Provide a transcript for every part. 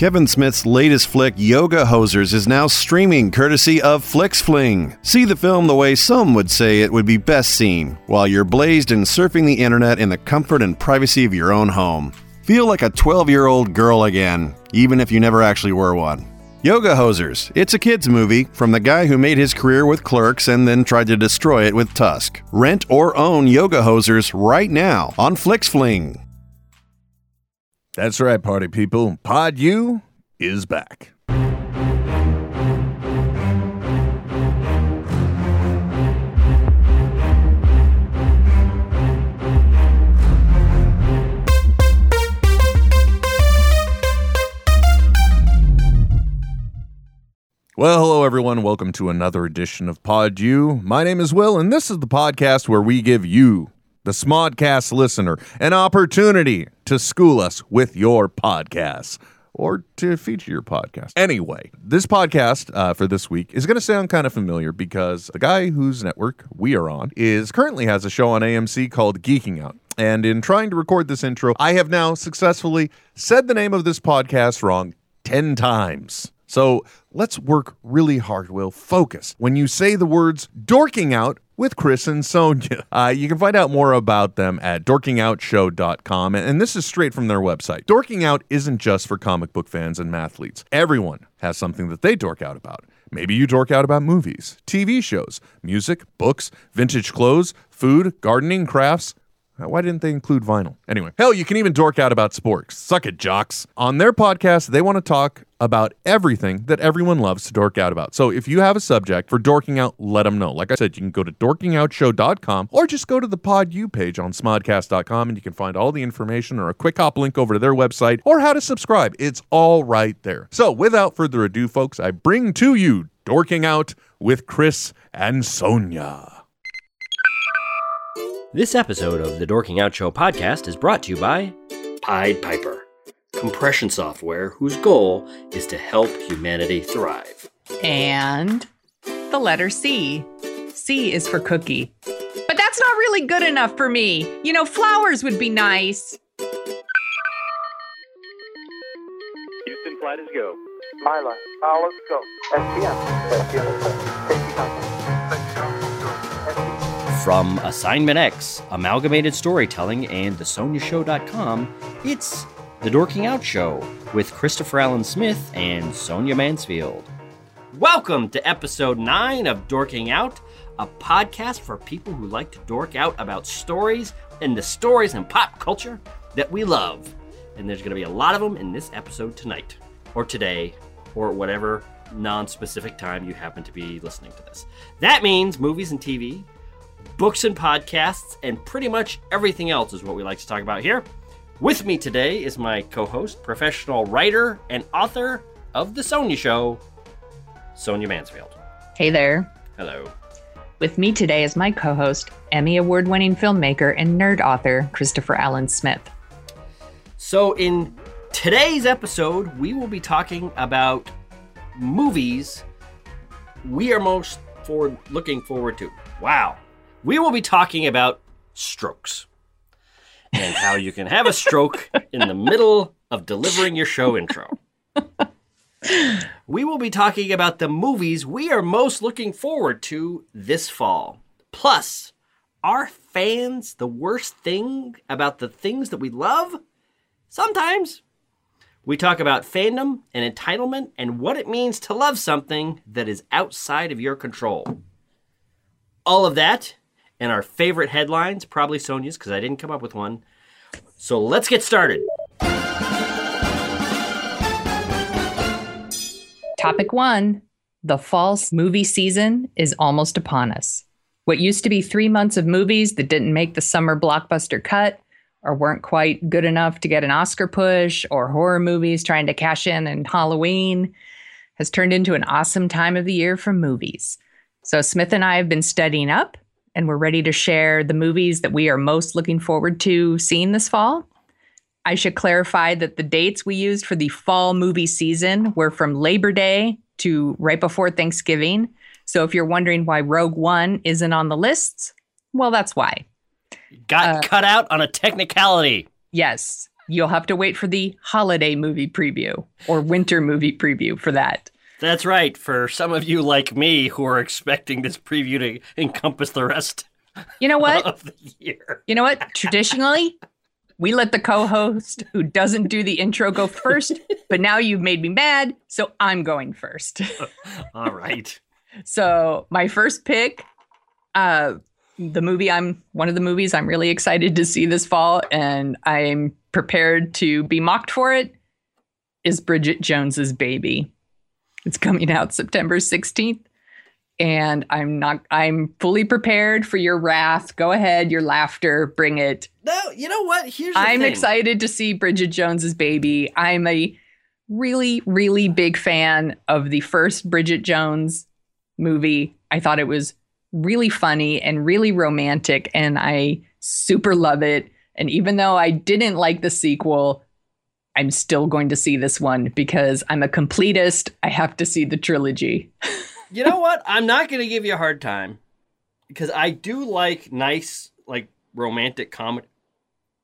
Kevin Smith's latest flick, Yoga Hosers, is now streaming courtesy of FlixFling. See the film the way some would say it would be best seen, while you're blazed and surfing the internet in the comfort and privacy of your own home. Feel like a 12 year old girl again, even if you never actually were one. Yoga Hosers. It's a kids movie from the guy who made his career with Clerks and then tried to destroy it with Tusk. Rent or own Yoga Hosers right now on FlixFling. That's right, party people. Pod U is back. Well, hello everyone. Welcome to another edition of Pod U. My name is Will, and this is the podcast where we give you, the Smodcast listener, an opportunity to school us with your podcasts or to feature your podcast. Anyway, this podcast uh, for this week is going to sound kind of familiar because the guy whose network we are on is currently has a show on AMC called Geeking Out. And in trying to record this intro, I have now successfully said the name of this podcast wrong 10 times. So let's work really hard, Will. Focus. When you say the words dorking out with Chris and Sonia, uh, you can find out more about them at dorkingoutshow.com. And this is straight from their website. Dorking Out isn't just for comic book fans and mathletes, everyone has something that they dork out about. Maybe you dork out about movies, TV shows, music, books, vintage clothes, food, gardening, crafts. Uh, Why didn't they include vinyl? Anyway, hell, you can even dork out about sports. Suck it, jocks. On their podcast, they want to talk about everything that everyone loves to dork out about. So if you have a subject for dorking out, let them know. Like I said, you can go to dorkingoutshow.com or just go to the Pod U page on smodcast.com and you can find all the information or a quick hop link over to their website or how to subscribe. It's all right there. So without further ado, folks, I bring to you Dorking Out with Chris and Sonia. This episode of the Dorking Out Show podcast is brought to you by Pied Piper, compression software whose goal is to help humanity thrive. And the letter C. C is for cookie. But that's not really good enough for me. You know, flowers would be nice. Houston, flight is go. Mila, uh, let's go. SPM. SPM, safety contact. Safety contact. From Assignment X, Amalgamated Storytelling, and thesoniashow.com, it's the Dorking Out Show with Christopher Allen Smith and Sonia Mansfield. Welcome to episode 9 of Dorking Out, a podcast for people who like to dork out about stories and the stories and pop culture that we love. And there's going to be a lot of them in this episode tonight, or today, or whatever non specific time you happen to be listening to this. That means movies and TV, books and podcasts, and pretty much everything else is what we like to talk about here. With me today is my co host, professional writer, and author of The Sonia Show, Sonia Mansfield. Hey there. Hello. With me today is my co host, Emmy Award winning filmmaker and nerd author, Christopher Allen Smith. So, in today's episode, we will be talking about movies we are most forward looking forward to. Wow. We will be talking about strokes and how you can have a stroke in the middle of delivering your show intro. We will be talking about the movies we are most looking forward to this fall. Plus, are fans the worst thing about the things that we love? Sometimes. We talk about fandom and entitlement and what it means to love something that is outside of your control. All of that and our favorite headlines, probably Sonia's because I didn't come up with one. So let's get started. Topic one The false movie season is almost upon us. What used to be three months of movies that didn't make the summer blockbuster cut or weren't quite good enough to get an Oscar push or horror movies trying to cash in in Halloween has turned into an awesome time of the year for movies. So, Smith and I have been studying up and we're ready to share the movies that we are most looking forward to seeing this fall. I should clarify that the dates we used for the fall movie season were from Labor Day to right before Thanksgiving. So if you're wondering why Rogue One isn't on the lists, well, that's why. Got Uh, cut out on a technicality. Yes. you'll have to wait for the holiday movie preview or winter movie preview for that. That's right. For some of you like me who are expecting this preview to encompass the rest You know what? of the year. You know what? Traditionally, we let the co-host who doesn't do the intro go first, but now you've made me mad, so I'm going first. All right. So my first pick, uh, the movie I'm one of the movies I'm really excited to see this fall, and I'm prepared to be mocked for it, is Bridget Jones's Baby. It's coming out September 16th. And I'm not I'm fully prepared for your wrath. Go ahead, your laughter, bring it. No, you know what? Here's the I'm thing. excited to see Bridget Jones's Baby. I'm a really, really big fan of the first Bridget Jones movie. I thought it was really funny and really romantic, and I super love it. And even though I didn't like the sequel, I'm still going to see this one because I'm a completist. I have to see the trilogy. You know what? I'm not going to give you a hard time because I do like nice, like romantic com-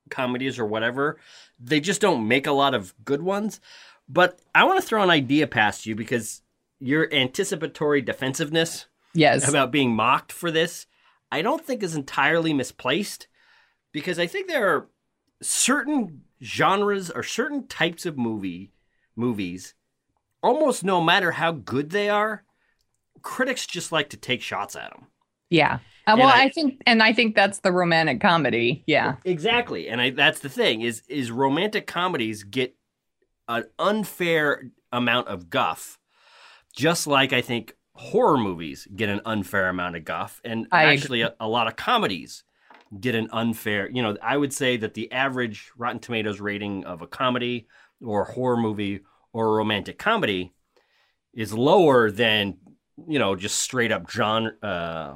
comedies or whatever. They just don't make a lot of good ones. But I want to throw an idea past you because your anticipatory defensiveness Yes. about being mocked for this, I don't think is entirely misplaced because I think there are certain genres or certain types of movie movies almost no matter how good they are critics just like to take shots at them yeah. Uh, well, I- I think, and I think that's the romantic comedy. Yeah. exactly and I, that's the thing is is romantic comedies get an unfair amount of guff just like i think horror movies get an unfair amount of guff and I actually a, a lot of comedies get an unfair you know i would say that the average rotten tomatoes rating of a comedy or a horror movie or a romantic comedy is lower than you know just straight up genre uh,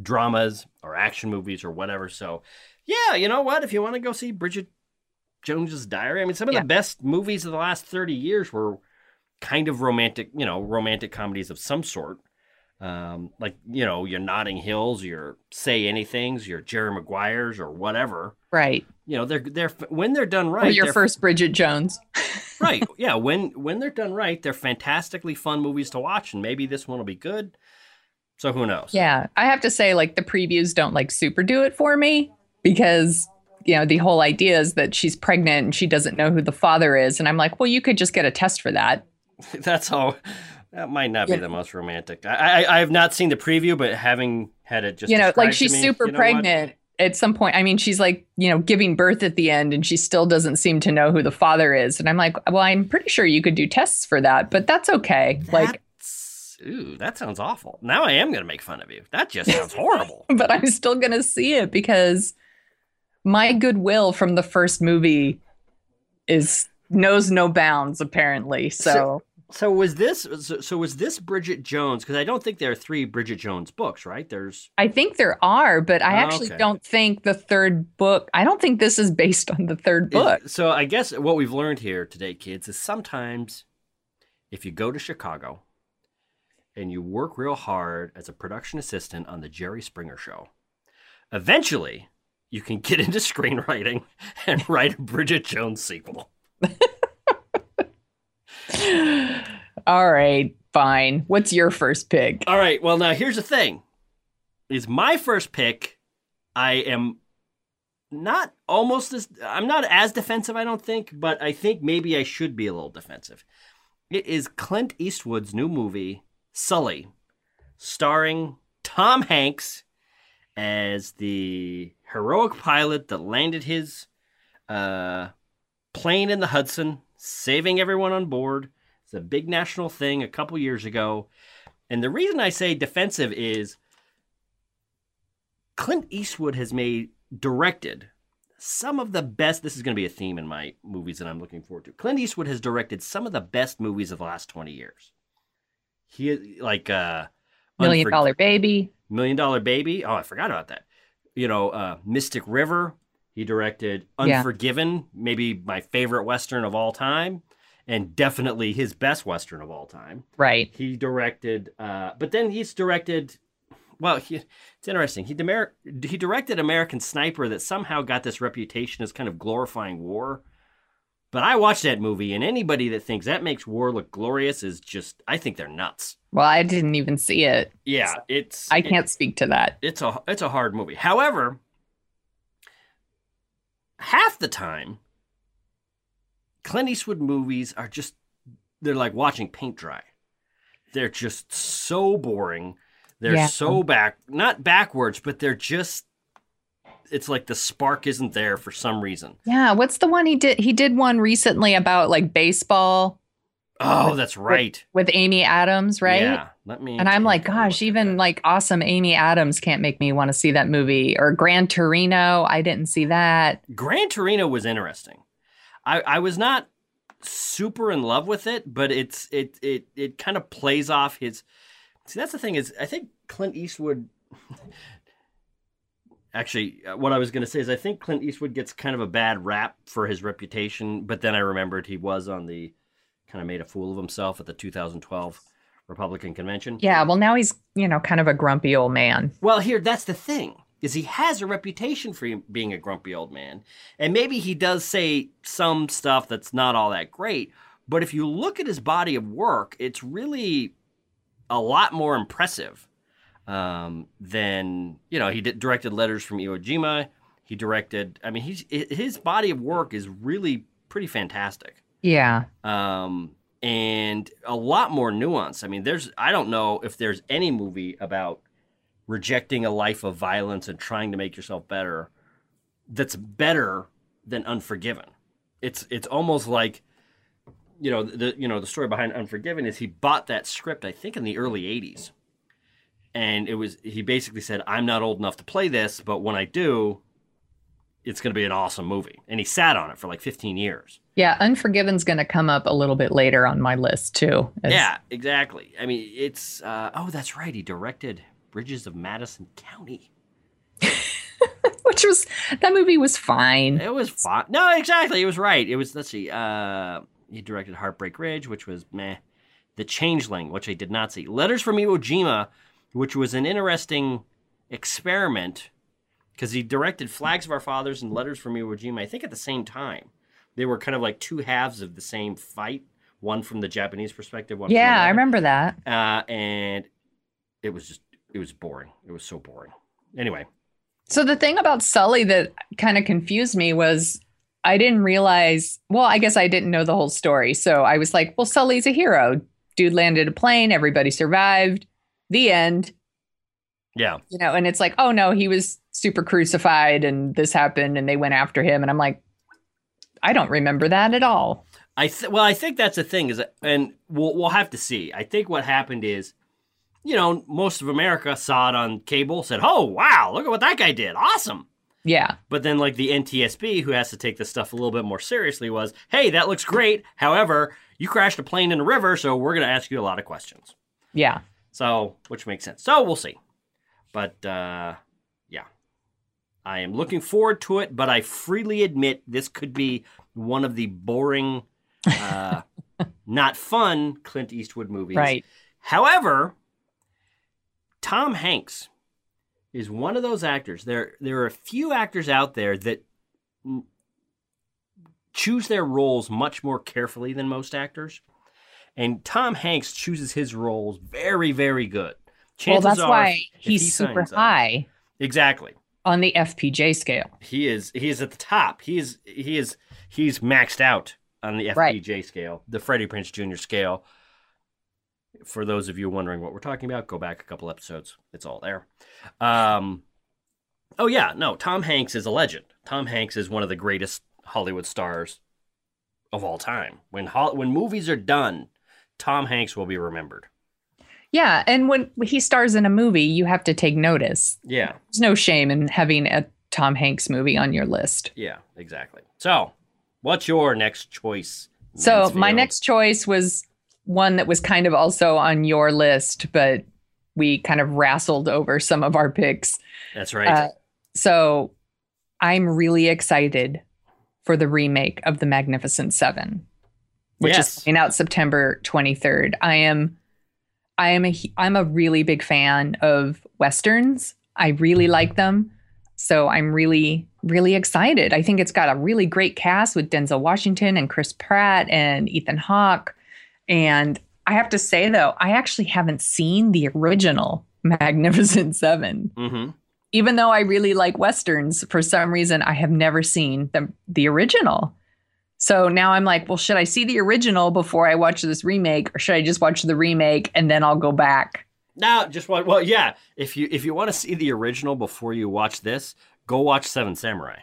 dramas or action movies or whatever. So yeah you know what? If you want to go see bridget jones's diary i mean some of Yeah. the best movies of the last 30 years were kind of romantic you know romantic comedies of some sort um, like you know your notting hills your say anythings your jerry maguires or whatever Right. you know they're they're when they're done Or right your first Bridget Jones. right yeah when when they're done right they're fantastically fun movies to watch and maybe this one will be good so who knows Yeah, I have to say, like the previews don't like super do it for me because you know the whole idea is that she's pregnant and she doesn't know who the father is, and I'm like, well, you could just get a test for that. that's all that might not be Yeah. the most romantic I, I i have not seen the preview but having had it just you know, like she's me, super you know what? pregnant at some point. I mean, she's like you know giving birth at the end, and she still doesn't seem to know who the father is, and I'm like, well, I'm pretty sure you could do tests for that, but that's okay. Like, ooh, that sounds awful. Now I am going to make fun of you. That just sounds horrible. but I'm still gonna see it because my goodwill from the first movie is knows no bounds apparently. So, So was this? So, so was this Bridget Jones? Because I don't think there are three Bridget Jones books, right? There's I think there are, but I Oh, actually okay. don't think the third book. I don't think this is based on the third book. is- so I guess what we've learned here today, kids, is sometimes if you go to Chicago and you work real hard as a production assistant on the Jerry Springer Show, eventually you can get into screenwriting and write a Bridget Jones sequel. All right, fine. What's your first pick? All right. Well, now here's the thing: is my first pick. I am not almost as I'm not as defensive. I don't think, but I think maybe I should be a little defensive. It is Clint Eastwood's new movie Sully, starring Tom Hanks as the heroic pilot that landed his uh, plane in the Hudson, saving everyone on board. It's a big national thing a couple years ago. And the reason I say defensive is Clint Eastwood has made, directed some of the best. This is going to be a theme in my movies that I'm looking forward to. Clint Eastwood has directed some of the best movies of the last 20 years. He, like, uh, Million Unfor- Dollar Baby. Million Dollar Baby. Oh, I forgot about that. You know, uh, Mystic River. He directed Yeah. Unforgiven, maybe my favorite Western of all time, and definitely his best Western of all time. Right. He directed, uh, but then he's directed. Well, he, it's interesting. He, demer- he directed American Sniper that somehow got this reputation as kind of glorifying war. But I watched that movie, and anybody that thinks that makes war look glorious is just, I think they're nuts. Well, I didn't even see it. Yeah, it's. I can't speak to that. It's a it's a hard movie. However, half the time, Clint Eastwood movies are just they're like watching paint dry. They're just so boring. They're Yeah. so back not backwards, but they're just it's like the spark isn't there for some reason. Yeah, what's the one he did? He did one recently about like baseball Oh, that's right. with Amy Adams, right? Yeah. Let me And I'm like, gosh, even like awesome Amy Adams can't make me want to see that movie. Or Gran Torino, I didn't see that. Gran Torino was interesting. I, I was not super in love with it, but it's it it it kind of plays off his. See, that's the thing is, I think Clint Eastwood. Actually, uh, what I was going to say is, I think Clint Eastwood gets kind of a bad rap for his reputation, but then I remembered he was on the kind of made a fool of himself at the 2012 Republican convention. Yeah, well, now he's, you know, kind of a grumpy old man. Well, here that's the thing is he has a reputation for being a grumpy old man, and maybe he does say some stuff that's not all that great. But if you look at his body of work, it's really a lot more impressive um, than you know. He did, directed Letters from Iwo Jima. He directed. I mean, he's his body of work is really pretty fantastic Yeah. um, and a lot more nuance. I mean, there's I don't know if there's any movie about rejecting a life of violence and trying to make yourself better that's better than Unforgiven. It's it's almost like you know the you know the story behind Unforgiven is he bought that script I think in the early 80s. And it was he basically said I'm not old enough to play this, but when I do it's going to be an awesome movie. And he sat on it for like 15 years. Yeah. Unforgiven's going to come up a little bit later on my list, too. as- Yeah, exactly. I mean, it's uh, oh, that's right. He directed Bridges of Madison County. Which was, that movie was fine. It was fine. No, exactly. It was right. It was. Let's see. Uh, he directed Heartbreak Ridge, which was meh. The Changeling, which I did not see. Letters from Iwo Jima, which was an interesting experiment because he directed Flags of Our Fathers and Letters from Iwo Jima. I think at the same time. They were kind of like two halves of the same fight. One from the Japanese perspective. One. from Yeah, I remember that. uh, and it was just it was boring. It was so boring. Anyway, So the thing about Sully that kind of confused me was I didn't realize, well, I guess I didn't know the whole story. So I was like, well, Sully's a hero. Dude landed a plane, everybody survived. The end. yeah, You know, and it's like, oh no, he was super crucified and this happened and they went after him. And I'm like, I don't remember that at all. I th- well, I think that's the thing is, that- and we'll we'll have to see. I think what happened is, you know, most of America saw it on cable, said, "Oh wow, look at what that guy did, awesome." Yeah. But then, like the NTSB, who has to take this stuff a little bit more seriously, was, "Hey, that looks great. However, you crashed a plane in a river, so we're going to ask you a lot of questions." Yeah. So, which makes sense. So we'll see. But uh, I am looking forward to it. But I freely admit this could be one of the boring, uh, not fun Clint Eastwood movies. Right. However, Tom Hanks is one of those actors. There, there are a few actors out there that choose their roles much more carefully than most actors. And Tom Hanks chooses his roles very, very good. Chances well, that's are, why he's he super high Exactly. On the FPJ scale. He is. He is at the top. He is. He is. He's maxed out on the Right. FPJ scale, the Freddie Prinze Jr. scale. For those of you wondering what we're talking about, go back a couple episodes. It's all there. Um, oh yeah, no. Tom Hanks is a legend. Tom Hanks is one of the greatest Hollywood stars of all time. When when movies are done, Tom Hanks will be remembered. Yeah. And when he stars in a movie, you have to take notice. Yeah, There's no shame in having a Tom Hanks movie on your list. yeah, exactly. So, what's your next choice? So my next choice was one that was kind of also on your list, but we kind of wrestled over some of our picks. That's right. Uh, So I'm really excited for the remake of The Magnificent Seven, which Yes. is coming out September 23rd. I am I am a I'm a really big fan of westerns. I really like them. So I'm really, really excited. I think it's got a really great cast with Denzel Washington and Chris Pratt and Ethan Hawke. And I have to say, though, I actually haven't seen the original Magnificent Seven. Mm-hmm. Even though I really like Westerns, for some reason, I have never seen the, the original. So now I'm like, well, should I see the original before I watch this remake, or should I just watch the remake and then I'll go back? Now, just what? Well, yeah. If you if you want to see the original before you watch this, go watch Seven Samurai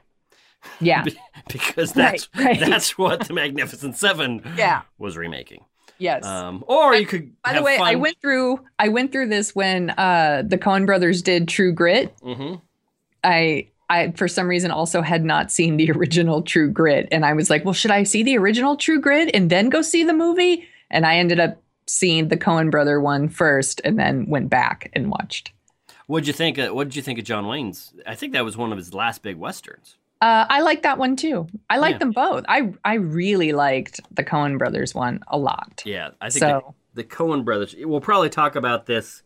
Yeah. because that's Right, right. that's what the Magnificent Seven Yeah. was remaking. Yes. Um, or you could. By the way, I went through I went through this when uh the Coen brothers did True Grit. Mhm. I I for some reason also had not seen the original True Grit and I was like, well, should I see the original True Grit and then go see the movie? And I ended up seeing the Coen brother one first and then went back and watched. What'd you think? Of, what did you think of John Wayne's? I think that was one of his last big westerns. Uh, I like that one too. I like Yeah. them both. I I really liked the Coen brothers one a lot. Yeah, I think So- the, the Coen brothers. We'll probably talk about this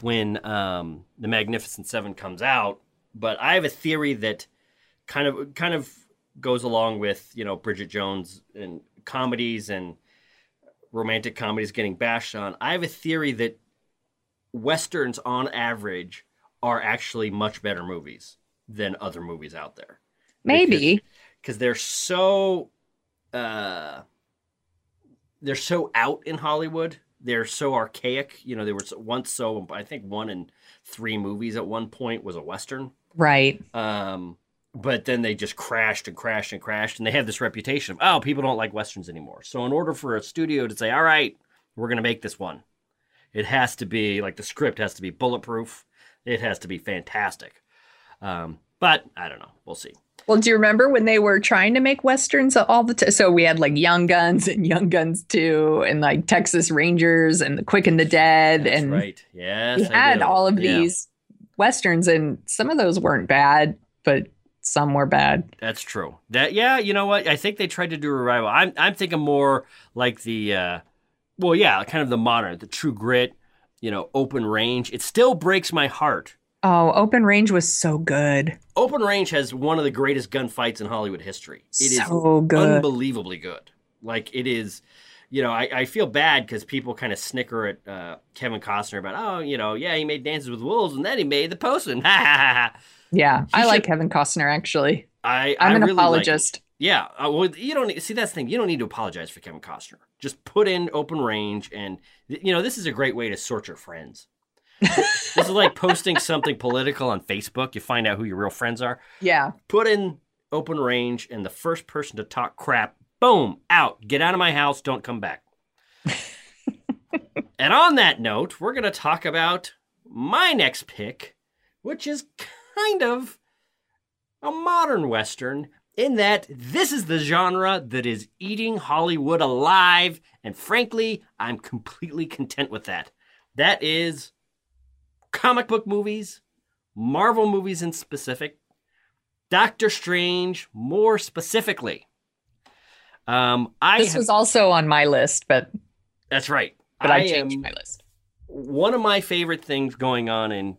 when um, the Magnificent Seven comes out. But I have a theory that kind of kind of goes along with you know Bridget Jones and comedies and romantic comedies getting bashed on. I have a theory that westerns, on average, are actually much better movies than other movies out there Maybe. because they're so uh they're so out in Hollywood. They're so archaic. You know, they were once so I think one in three movies at one point was a western. Right. Um but then they just crashed and crashed and crashed and they have this reputation of oh people don't like westerns anymore. So in order for a studio to say all right, we're going to make this one. It has to be like the script has to be bulletproof. It has to be fantastic. Um but I don't know. We'll see. Well, do you remember when they were trying to make westerns all the time? So we had like Young Guns and Young Guns 2 and like Texas Rangers and The Quick and the Dead That's and right. Yes. we I had all of Yeah, these westerns and some of those weren't bad, but some were bad. that's true. That yeah, you know what? I think they tried to do a revival. I'm I'm thinking more like the uh well, yeah, kind of the modern, the true grit, you know, open range. It still breaks my heart. Oh, Open Range was so good. Open range has one of the greatest gunfights in Hollywood history. It is so good. unbelievably good. Like it is, you know, I, I feel bad because people kind of snicker at uh, Kevin Costner about, oh, you know, yeah, he made Dances with Wolves and then he made The Postman. Yeah, He I like Kevin Costner actually. I, I'm I an really like apologist. Yeah, uh, well, you don't need, see that's the thing. You don't need to apologize for Kevin Costner. Just put in open range, and you know this is a great way to sort your friends. this is like posting something political on Facebook. You find out who your real friends are. yeah. Put in open range, and the first person to talk crap, boom, out. Get out of my house. Don't come back. and on that note, we're going to talk about my next pick, which is kind of a modern Western in that this is the genre that is eating Hollywood alive. And frankly, I'm completely content with that. That is comic book movies, Marvel movies in specific, Doctor Strange more specifically. Um, I This have- was also on my list, but that's right. but I, am- changed my list. one of my favorite things going on in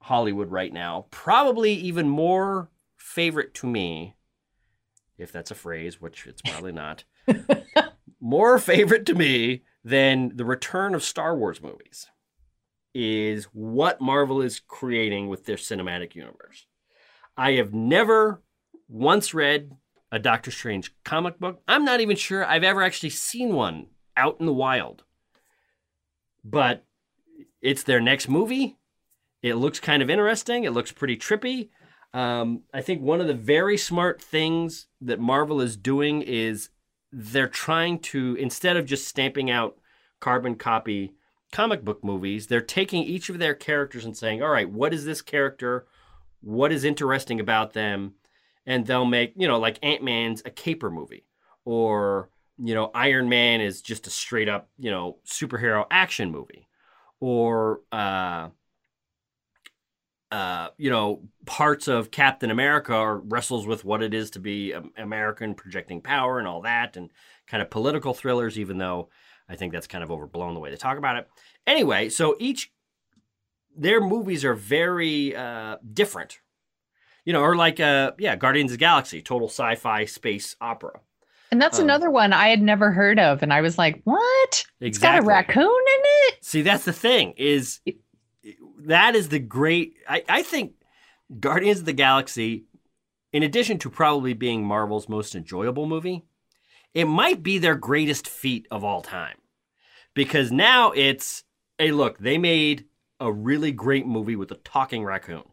Hollywood right now, probably even more favorite to me, if that's a phrase, which it's probably not, more favorite to me than the return of Star Wars movies is what Marvel is creating with their cinematic universe. I have never once read a Doctor Strange comic book. I'm not even sure I've ever actually seen one out in the wild. But it's their next movie. It looks kind of interesting. It looks pretty trippy. Um, I think one of the very smart things that Marvel is doing is they're trying to, instead of just stamping out carbon copy comic book movies, they're taking each of their characters and saying, all right, what is this character? What is interesting about them? And they'll make, you know, like Ant Man's a caper movie, or, you know, Iron Man is just a straight up, you know, superhero action movie, or, uh, uh, you know, parts of Captain America wrestles with what it is to be American, projecting power and all that, and kind of political thrillers, even though I think that's kind of overblown the way they talk about it. Anyway, so each their movies are very uh, different. You know, or like uh yeah, Guardians of the Galaxy, total sci-fi space opera. And that's Um, another one I had never heard of. And I was like, what? It's got a raccoon in it? See, that's the thing is that is the great. I, I think Guardians of the Galaxy, in addition to probably being Marvel's most enjoyable movie, it might be their greatest feat of all time, because now it's hey, look, they made a really great movie with a talking raccoon.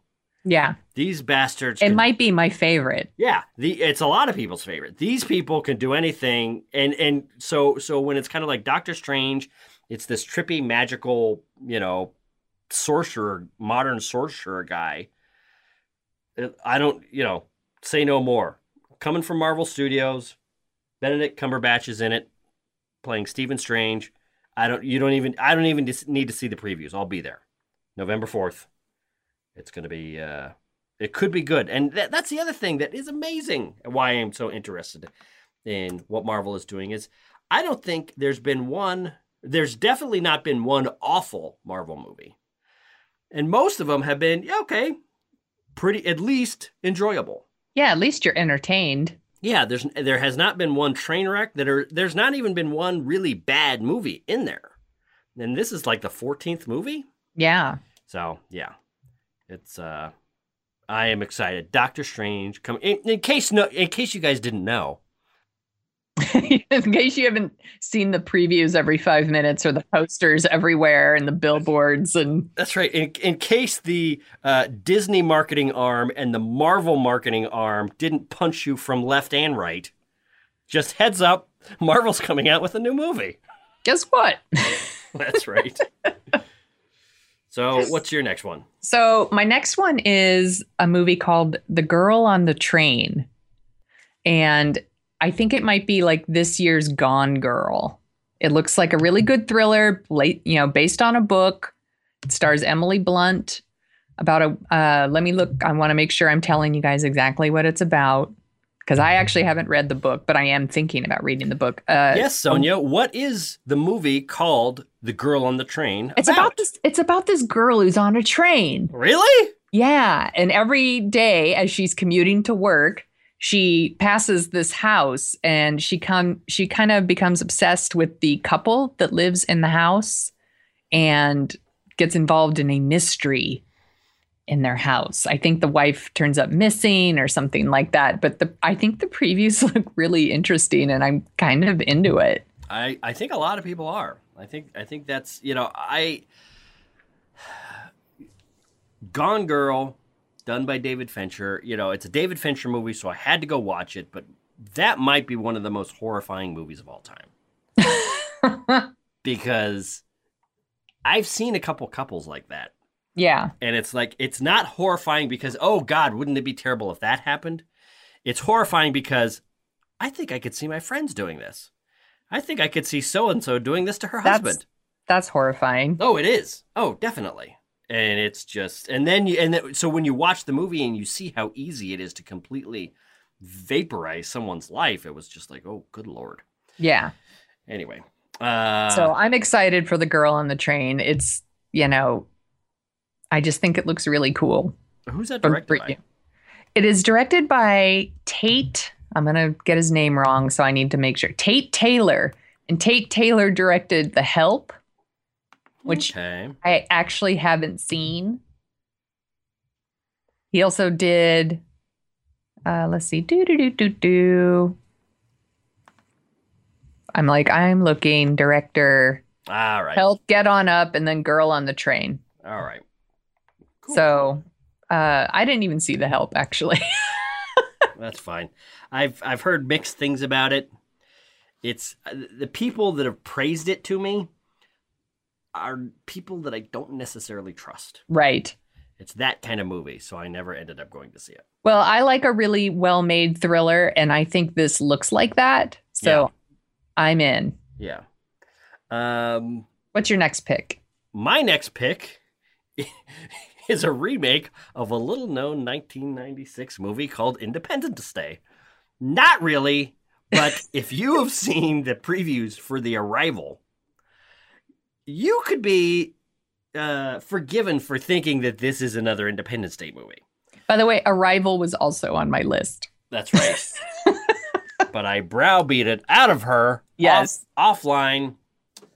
Yeah. These bastards. It can- might be my favorite. yeah, the it's a lot of people's favorite. These people can do anything, and and so so when it's kind of like Doctor Strange, it's this trippy magical, you know, sorcerer, modern sorcerer guy. Uh, I don't, you know, say no more. Coming from Marvel Studios, Benedict Cumberbatch is in it, playing Stephen Strange. I don't, you don't even, I don't even need to see the previews. I'll be there, November fourth. It's gonna be. uh it could be good. And that, that's the other thing that is amazing. Why I am so interested in what Marvel is doing is I don't think there's been one, there's definitely not been one awful Marvel movie. And most of them have been, yeah, okay, pretty, at least enjoyable. Yeah, at least you're entertained. Yeah, there's there has not been one train wreck that are there's not even been one really bad movie in there. And this is like the 14th movie. Yeah. So yeah, it's uh, I am excited. Doctor Strange come in, in case no in case you guys didn't know. in case you haven't seen the previews every five minutes or the posters everywhere and the billboards and That's right. In in case the uh, Disney marketing arm and the Marvel marketing arm didn't punch you from left and right, just heads up, Marvel's coming out with a new movie. guess what? That's right. so what's your next one? So my next one is a movie called The Girl on the Train. And I think it might be like this year's Gone Girl. It looks like a really good thriller, late, you know, based on a book. It stars Emily Blunt about a uh, let me look I want to make sure I'm telling you guys exactly what it's about because I actually haven't read the book, but I am thinking about reading the book. Uh, yes, Sonia. What is the movie called "The Girl on the Train"? It's about this it's about this girl who's on a train. Really? Yeah. And every day as she's commuting to work, she passes this house and she come she kind of becomes obsessed with the couple that lives in the house and gets involved in a mystery in their house. I think the wife turns up missing or something like that. But the I think the previews look really interesting and I'm kind of into it. I, I think a lot of people are. I think I think that's you know I Gone Girl, done by David Fincher. You know it's a David Fincher movie, so I had to go watch it. But that might be one of the most horrifying movies of all time because I've seen a couple couples like that, Yeah. and it's like it's not horrifying because oh God, wouldn't it be terrible if that happened? It's horrifying because I think I could see my friends doing this. I think I could see so and so doing this to her That's- husband. That's horrifying. Oh, it is. Oh, definitely. And it's just, and then you, and then, so when you watch the movie and you see how easy it is to completely vaporize someone's life, it was just like, oh, good lord. Yeah. Anyway, uh, So I'm excited for the girl on the train. It's, you know, I just think it looks really cool. who's that directed by? It is directed by Tate. I'm going to get his name wrong, so I need to make sure. Tate Taylor. And Tate Taylor directed The Help, which Okay. I actually haven't seen. He also did, uh, let's see, do, do, do, do, do. I'm like, I'm looking, director, All right. help, get on up, and then girl on the train. All right. Cool. So uh, I didn't even see the help actually. That's fine. I've I've heard mixed things about it. It's uh, the people that have praised it to me are people that I don't necessarily trust. right. It's that kind of movie, so I never ended up going to see it. Well, I like a really well made thriller, and I think this looks like that. So I'm in. Yeah. Um, What's your next pick? my next pick is a remake of a little known 1996 movie called Independence Day. Not really, but if you have seen the previews for The Arrival, you could be uh, forgiven for thinking that this is another Independence Day movie. By the way, Arrival was also on my list. That's right. but I browbeat it out of her. Yes. Off, offline.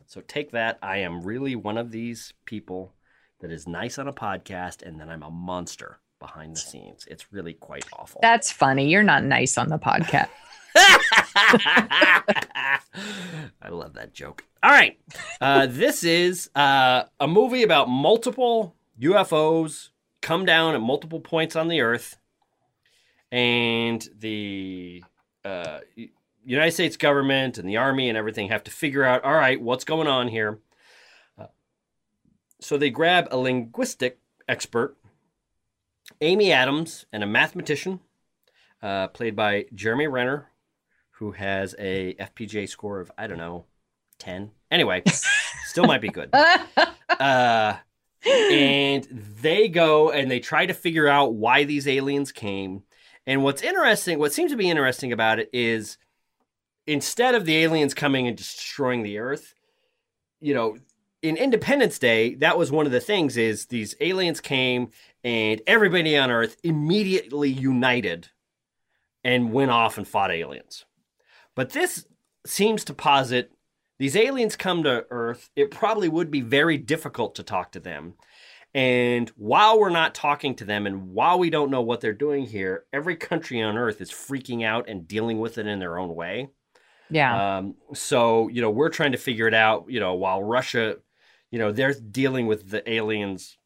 So take that. I am really one of these people that is nice on a podcast, and then I'm a monster behind the scenes. It's really quite awful. That's funny. You're not nice on the podcast. I love that joke. All right. Uh, this is uh, a movie about multiple UFOs come down at multiple points on the Earth. And the uh, United States government and the Army and everything have to figure out all right, what's going on here? So they grab a linguistic expert, Amy Adams, and a mathematician, uh, played by Jeremy Renner, who has a FPJ score of I don't know, ten. Anyway, still might be good. Uh, and they go and they try to figure out why these aliens came. And what's interesting, what seems to be interesting about it is instead of the aliens coming and destroying the Earth, you know, in Independence Day, that was one of the things is these aliens came and everybody on Earth immediately united and went off and fought aliens. But this seems to posit these aliens come to Earth, it probably would be very difficult to talk to them. And while we're not talking to them and while we don't know what they're doing here, every country on Earth is freaking out and dealing with it in their own way. Yeah. Um, so, you know, we're trying to figure it out, you know, while Russia, you know, they're dealing with the aliens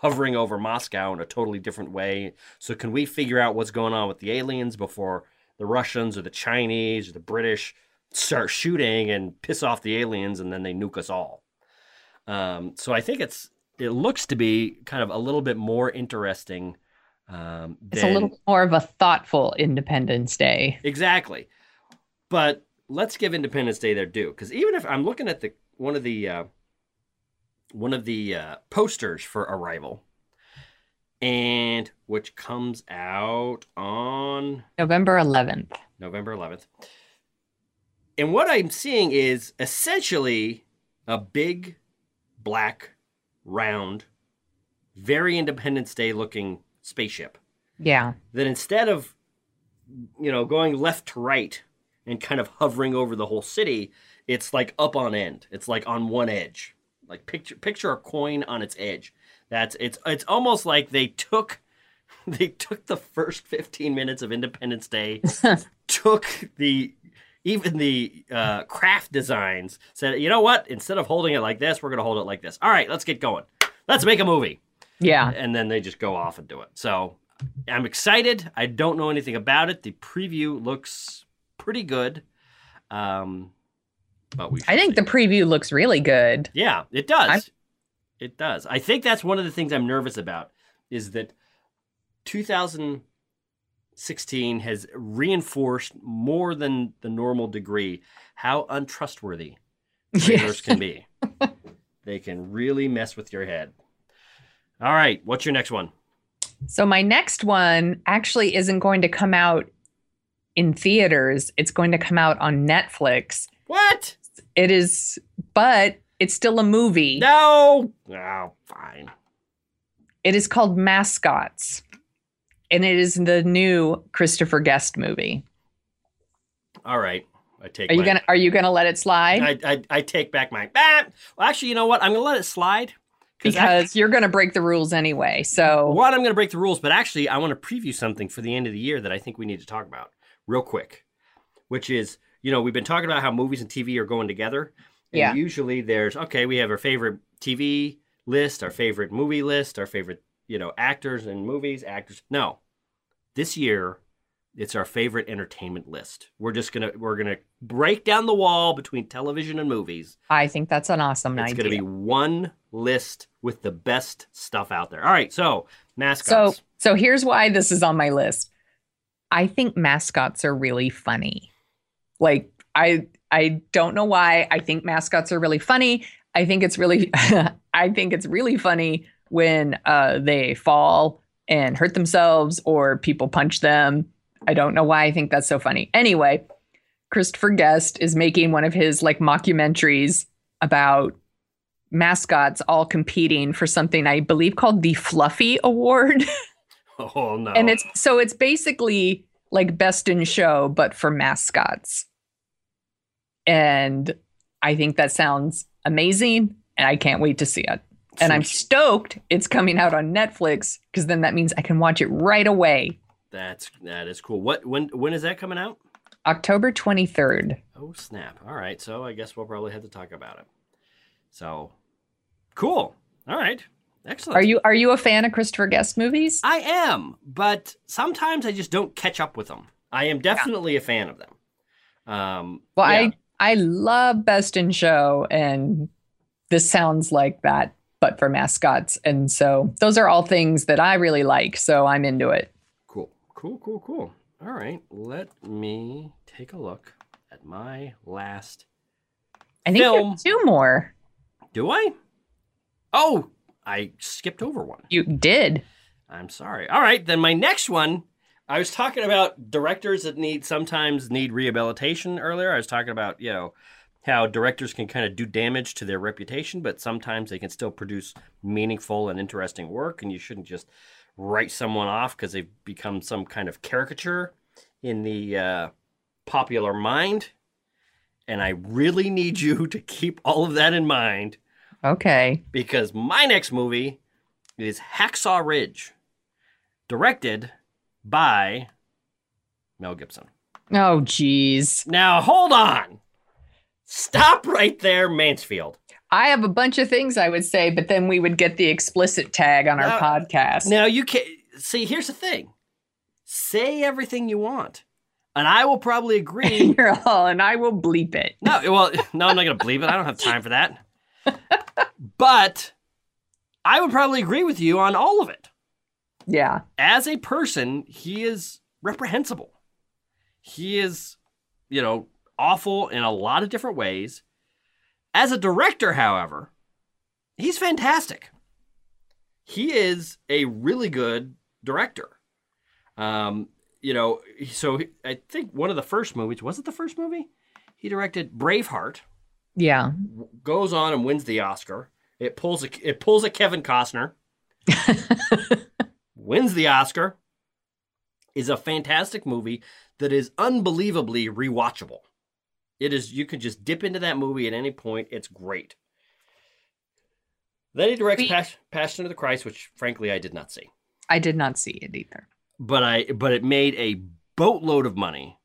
hovering over Moscow in a totally different way. So, can we figure out what's going on with the aliens before the Russians or the Chinese or the British start shooting and piss off the aliens and then they nuke us all? Um, so, I think it's, it looks to be kind of a little bit more interesting. Um, it's a little more of a thoughtful Independence Day. Exactly. But let's give Independence Day their due because even if I'm looking at the one of the uh, one of the uh, posters for Arrival, and which comes out on November 11th. November 11th. And what I'm seeing is essentially a big, black, round, very Independence Day looking spaceship Yeah. that instead of you know going left to right and kind of hovering over the whole city it's like up on end it's like on one edge like picture picture a coin on its edge that's it's it's almost like they took they took the first 15 minutes of independence day took the even the uh, craft designs said you know what instead of holding it like this we're going to hold it like this all right let's get going let's make a movie Yeah. and then they just go off and do it. So I'm excited. I don't know anything about it. The preview looks pretty good. Um, but we. I think see. the preview looks really good. Yeah, it does. I'm- It does. I think that's one of the things I'm nervous about is that 2016 has reinforced more than the normal degree how untrustworthy trailers can be. they can really mess with your head. All right, what's your next one? So my next one actually isn't going to come out in theaters. It's going to come out on Netflix. What? It is, but it's still a movie. No. Oh, fine. It is called Mascots. And it is the new Christopher Guest movie. All right. I take. Are you my- gonna are you gonna let it slide? I, I I take back my. Ah! Well, actually, you know what? I'm gonna let it slide I- because you're gonna break the rules anyway. So one, I'm gonna break the rules, but actually, I want to preview something for the end of the year that I think we need to talk about real quick, which is you know we've been talking about how movies and TV are going together. And Yeah. Usually, there's okay. We have our favorite TV list, our favorite movie list, our favorite you know actors and movies, actors. No, this year it's our favorite entertainment list. We're just gonna we're gonna break down the wall between television and movies. I think that's an awesome It's idea. It's gonna be one list with the best stuff out there. All right, so mascots. so mascots. so here's why this is on my list. I think mascots are really funny. Like I I don't know why I think mascots are really funny. I think it's really I think it's really funny when uh they fall and hurt themselves or people punch them. I don't know why I think that's so funny. Anyway, Christopher Guest is making one of his like mockumentaries about mascots all competing for something I believe called the Fluffy Award. Oh no. And it's so it's basically like Best in Show, but for mascots. And I think that sounds amazing. And I can't wait to see it. And I'm stoked it's coming out on Netflix because then that means I can watch it right away. That's that is cool. What when when is that coming out? October 23rd. Oh snap! All right, so I guess we'll probably have to talk about it. So, cool. All right, excellent. Are you are you a fan of Christopher Guest movies? I am, but sometimes I just don't catch up with them. I am definitely a fan of them. Um, Well, yeah. I I love Best in Show, and this sounds like that, but for mascots. And so those are all things that I really like. So I'm into it. Cool, cool, cool, cool. All right, let me take a look at my last. I think Film. there's two more. Do I? Oh, I skipped over one. You did. I'm sorry. All right, then my next one. I was talking about directors that need sometimes need rehabilitation earlier. I was talking about you know how directors can kind of do damage to their reputation, but sometimes they can still produce meaningful and interesting work, and you shouldn't just write someone off because they've become some kind of caricature in the uh, popular mind. And I really need you to keep all of that in mind Okay. because my next movie is Hacksaw Ridge, directed by Mel Gibson. Oh, geez. Now, hold on. Stop right there, Mansfield. I have a bunch of things I would say, but then we would get the explicit tag on our Now- podcast. Now, you can see, here's the thing say everything you want, and I will probably agree. You're all, and I will bleep it. no, well, no, I'm not going to bleep it. I don't have time for that. But I would probably agree with you on all of it. Yeah. as a person, he is reprehensible. He is, you know, awful in a lot of different ways. As a director, however, he's fantastic. He is a really good director. Um, you know, so he- I think one of the first movies was it the first movie he directed Braveheart Yeah. goes on and wins the Oscar. It pulls a it pulls a Kevin Costner, wins the Oscar. Is a fantastic movie that is unbelievably rewatchable. It is you can just dip into that movie at any point. It's great. Then he directs We- Pas- Passion of the Christ, which frankly I did not see, I did not see it either. but I but it made a boatload of money,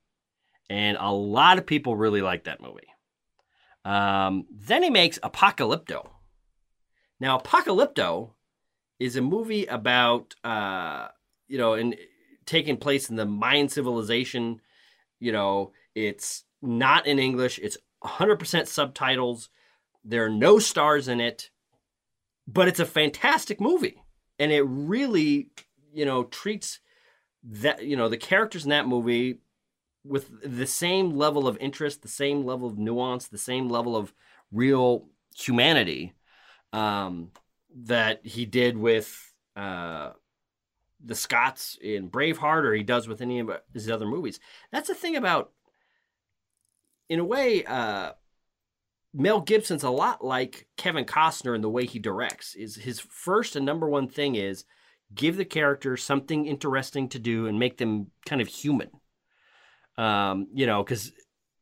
and a lot of people really like that movie. Um, then he makes Apocalypto. Now, Apocalypto is a movie about, uh, you know, in taking place in the Mayan civilization. You know, it's not in English. It's 100% subtitles. There are no stars in it, but it's a fantastic movie, and it really, you know, treats that you know the characters in that movie with the same level of interest, the same level of nuance, the same level of real humanity um, that he did with uh, the Scots in Braveheart, or he does with any of his other movies. That's the thing about, in a way, uh, Mel Gibson's a lot like Kevin Costner in the way he directs. Is his first and number one thing is give the character something interesting to do and make them kind of human. Um, you know, because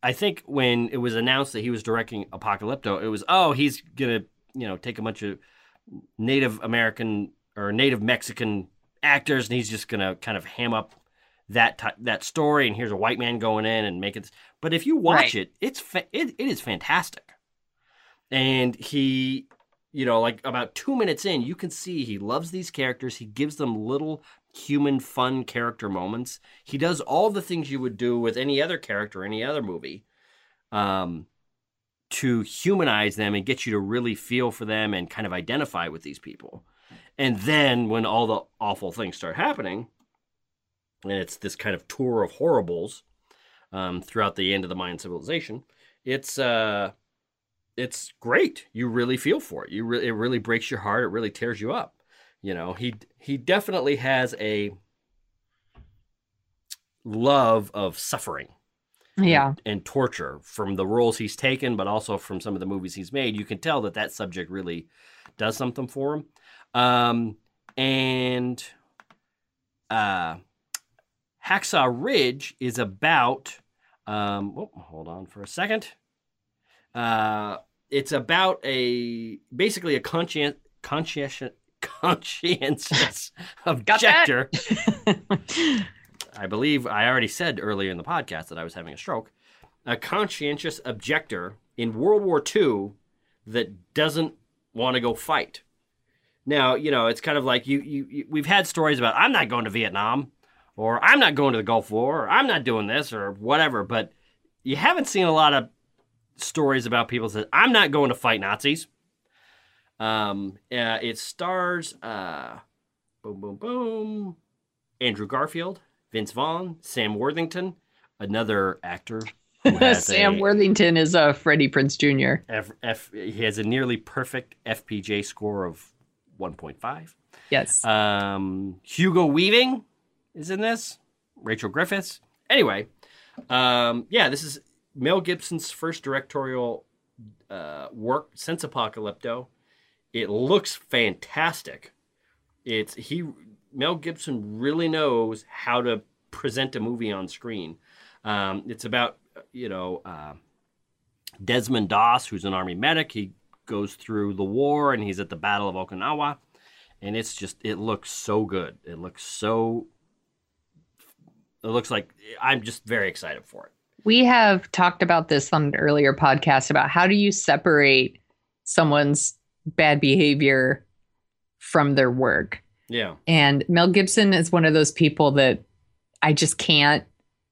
I think when it was announced that he was directing Apocalypto, it was oh he's gonna you know take a bunch of Native American or Native Mexican actors and he's just gonna kind of ham up that ti that story and here's a white man going in and make it. But if you watch Right. it, it's fa- it, it is fantastic, and he you know, like about two minutes in, you can see he loves these characters. He gives them little human, fun character moments. He does all the things you would do with any other character, any other movie, um, to humanize them and get you to really feel for them and kind of identify with these people. And then when all the awful things start happening, and it's this kind of tour of horribles um, throughout the end of the Mayan civilization, it's uh, it's great. You really feel for it. You really it really breaks your heart. It really tears you up. You know, he he definitely has a love of suffering Yeah. and torture from the roles he's taken, but also from some of the movies he's made. You can tell that that subject really does something for him. Um, and uh, Hacksaw Ridge is about. Um, oh, hold on for a second. Uh, it's about a basically a conscient conscientious conscientious objector. I believe I already said earlier in the podcast that I was having a stroke. A conscientious objector in World War II that doesn't want to go fight. Now, you know, it's kind of like you, you, you we've had stories about I'm not going to Vietnam or I'm not going to the Gulf War or I'm not doing this or whatever, but you haven't seen a lot of stories about people that I'm not going to fight Nazis. Um, uh, it stars uh, boom, boom, boom. Andrew Garfield, Vince Vaughn, Sam Worthington, another actor. Sam a Worthington is uh, Freddie Prinze Jr. F, F, he has a nearly perfect FPJ score of 1.5. Yes. Um, Hugo Weaving is in this. Rachel Griffiths. Anyway, um, yeah, this is Mel Gibson's first directorial uh, work since Apocalypto. It looks fantastic. It's he Mel Gibson really knows how to present a movie on screen. Um, it's about you know uh, Desmond Doss, who's an army medic. He goes through the war and he's at the Battle of Okinawa, and it's just it looks so good. It looks so. It looks like I'm just very excited for it. We have talked about this on an earlier podcast about how do you separate someone's bad behavior from their work. Yeah. And Mel Gibson is one of those people that I just can't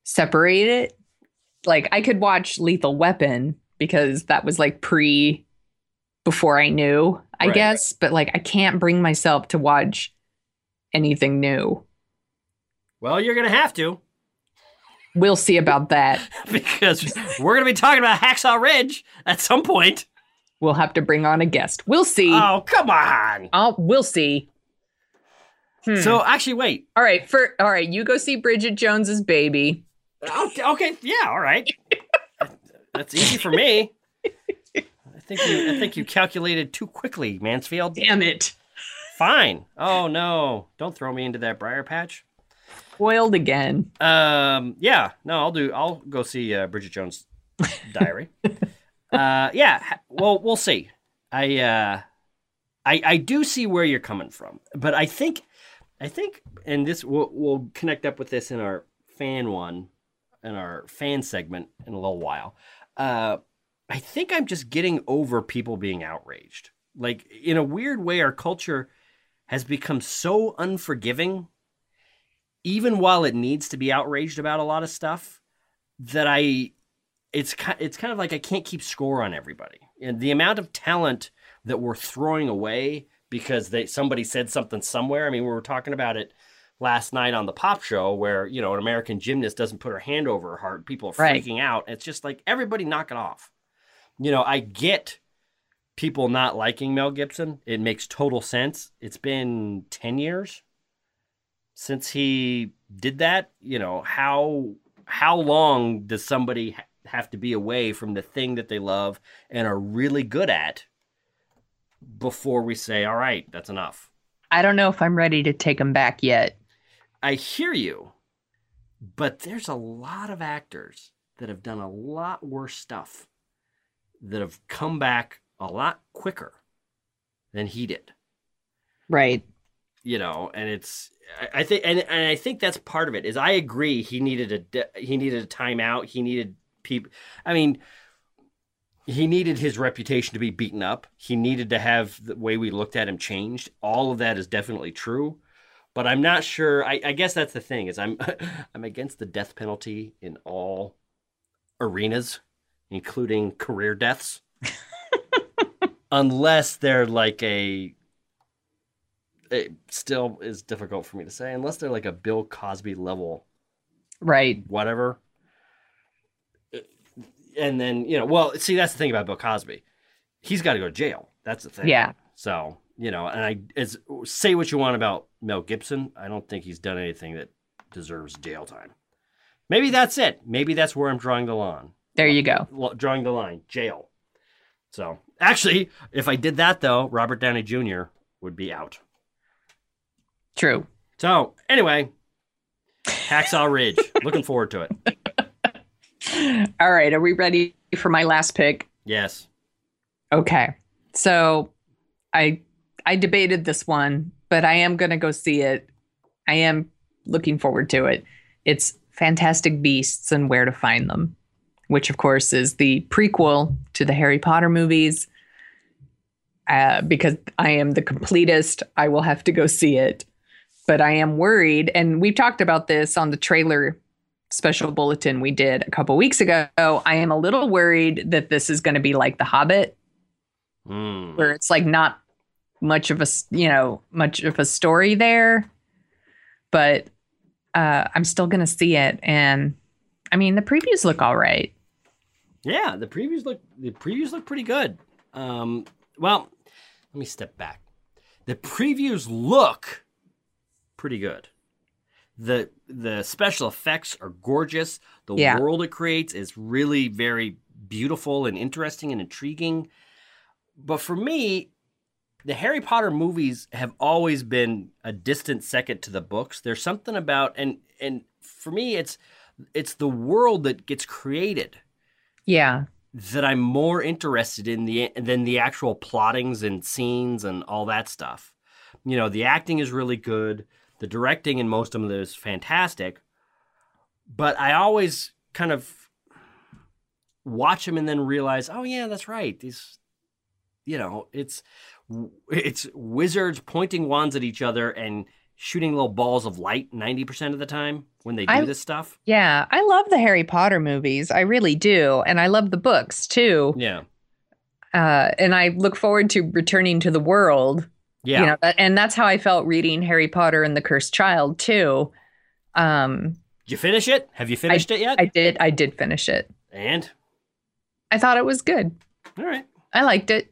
separate it. Like I could watch Lethal Weapon because that was like pre before I knew, I Right. guess, but like I can't bring myself to watch anything new. Well, you're gonna have to We'll see about that. because we're gonna be talking about Hacksaw Ridge at some point. We'll have to bring on a guest. We'll see. Oh, come on. Oh, we'll see. Hmm. So actually, wait. all right, for all right, you go see Bridget Jones's baby. Okay, okay, yeah, all right. That's easy for me. I think you. I think you calculated too quickly, Mansfield. Damn it. Fine. Oh no! Don't throw me into that briar patch. Foiled again. Um. Yeah. No. I'll do. I'll go see uh, Bridget Jones' Diary. uh. Yeah. Well, we'll see. I. Uh. I. I do see where you're coming from, but I think. I think, and this we'll, we'll connect up with this in our fan one, in our fan segment in a little while. Uh, I think I'm just getting over people being outraged. Like in a weird way, our culture has become so unforgiving, even while it needs to be outraged about a lot of stuff, that I, it's it's kind of like I can't keep score on everybody. And the amount of talent that we're throwing away because they somebody said something somewhere. I mean, we were talking about it last night on the pop show where you know an American gymnast doesn't put her hand over her heart. People are Right. freaking out. It's just like everybody knock it off. You know, I get people not liking Mel Gibson. It makes total sense. It's been 10 years since he did that. You know, how how long does somebody ha- have to be away from the thing that they love and are really good at before we say, "All right, that's enough." I don't know if I'm ready to take him back yet. I hear you, but there's a lot of actors that have done a lot worse stuff that have come back a lot quicker than he did. Right. You know, and it's I, I think and, and I think that's part of it. Is I agree he needed a he needed a timeout. He needed people. I mean, he needed his reputation to be beaten up. He needed to have the way we looked at him changed. All of that is definitely true, but I'm not sure. I, I guess that's the thing is I'm I'm against the death penalty in all arenas, including career deaths, unless they're like a. It still is difficult for me to say unless they're like a Bill Cosby level Right. whatever. And then, you know, well, see, that's the thing about Bill Cosby. He's got to go to jail. That's the thing. Yeah. So, you know, and I as say what you want about Mel Gibson, I don't think he's done anything that deserves jail time. Maybe that's it. Maybe that's where I'm drawing the line. There you go. Drawing the line, jail. So, actually, if I did that though, Robert Downey Jr. would be out. True. So, anyway, Hacksaw Ridge. Looking forward to it. All right, are we ready for my last pick? Yes. Okay. So I I debated this one, but I am going to go see it. I am looking forward to it. It's Fantastic Beasts and Where to Find Them, which of course is the prequel to the Harry Potter movies. Uh, because I am the completist, I will have to go see it. But I am worried, and we've talked about this on the trailer special bulletin we did a couple weeks ago. I am a little worried that this is going to be like The Hobbit, Mm. where it's like not much of a you know much of a story there but uh i'm still gonna see it and i mean the previews look all right Yeah, the previews look the previews look pretty good. Um, well, let me step back. The previews look pretty good. The The special effects are gorgeous. The Yeah. world it creates is really very beautiful and interesting and intriguing. But for me, the Harry Potter movies have always been a distant second to the books. There's something about and and for me, it's it's the world that gets created yeah that I'm more interested in the than the actual plottings and scenes and all that stuff. You know, the acting is really good. The directing in most of them is fantastic. But I always kind of watch them and then realize, oh yeah, that's right. These, you know, it's it's wizards pointing wands at each other and shooting little balls of light ninety percent of the time when they do I- this stuff. yeah i love the harry potter movies i really do and i love the books too Yeah, uh and i look forward to returning to the world yeah. you know and that's how i felt reading harry potter and the cursed child too um Did you finish it? Have you finished it yet? i did i did finish it and i thought it was good all right. I liked it.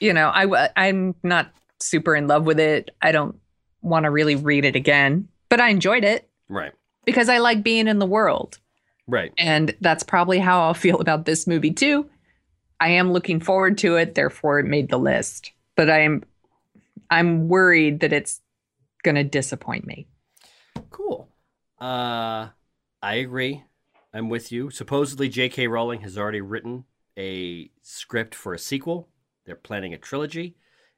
You know, I I'm not super in love with it. I don't want to really read it again, but I enjoyed it Right. because I like being in the world. Right. And that's probably how I'll feel about this movie too. I am looking forward to it, therefore it made the list. But I'm I'm worried that it's going to disappoint me. Cool. Uh, I agree. I'm with you. Supposedly, J.K. Rowling has already written a script for a sequel. They're planning a trilogy.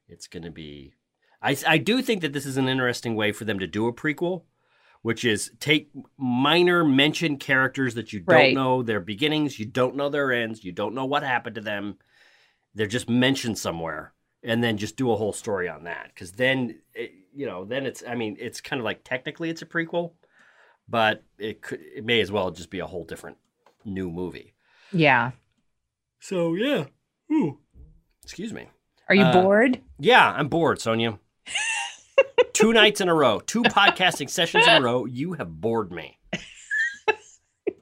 It's going to be. I, I do think that this is an interesting way for them to do a prequel, which is take minor mentioned characters that you don't Right. know their beginnings, you don't know their ends, you don't know what happened to them. They're just mentioned somewhere, and then just do a whole story on that. Because then, it, you know, then it's. I mean, it's kind of like technically it's a prequel, but it could. It may as well just be a whole different new movie. Yeah. So yeah. Ooh. Excuse me. Are you Uh, bored? Yeah, I'm bored, Sonia. two nights in a row, two podcasting sessions in a row, you have bored me.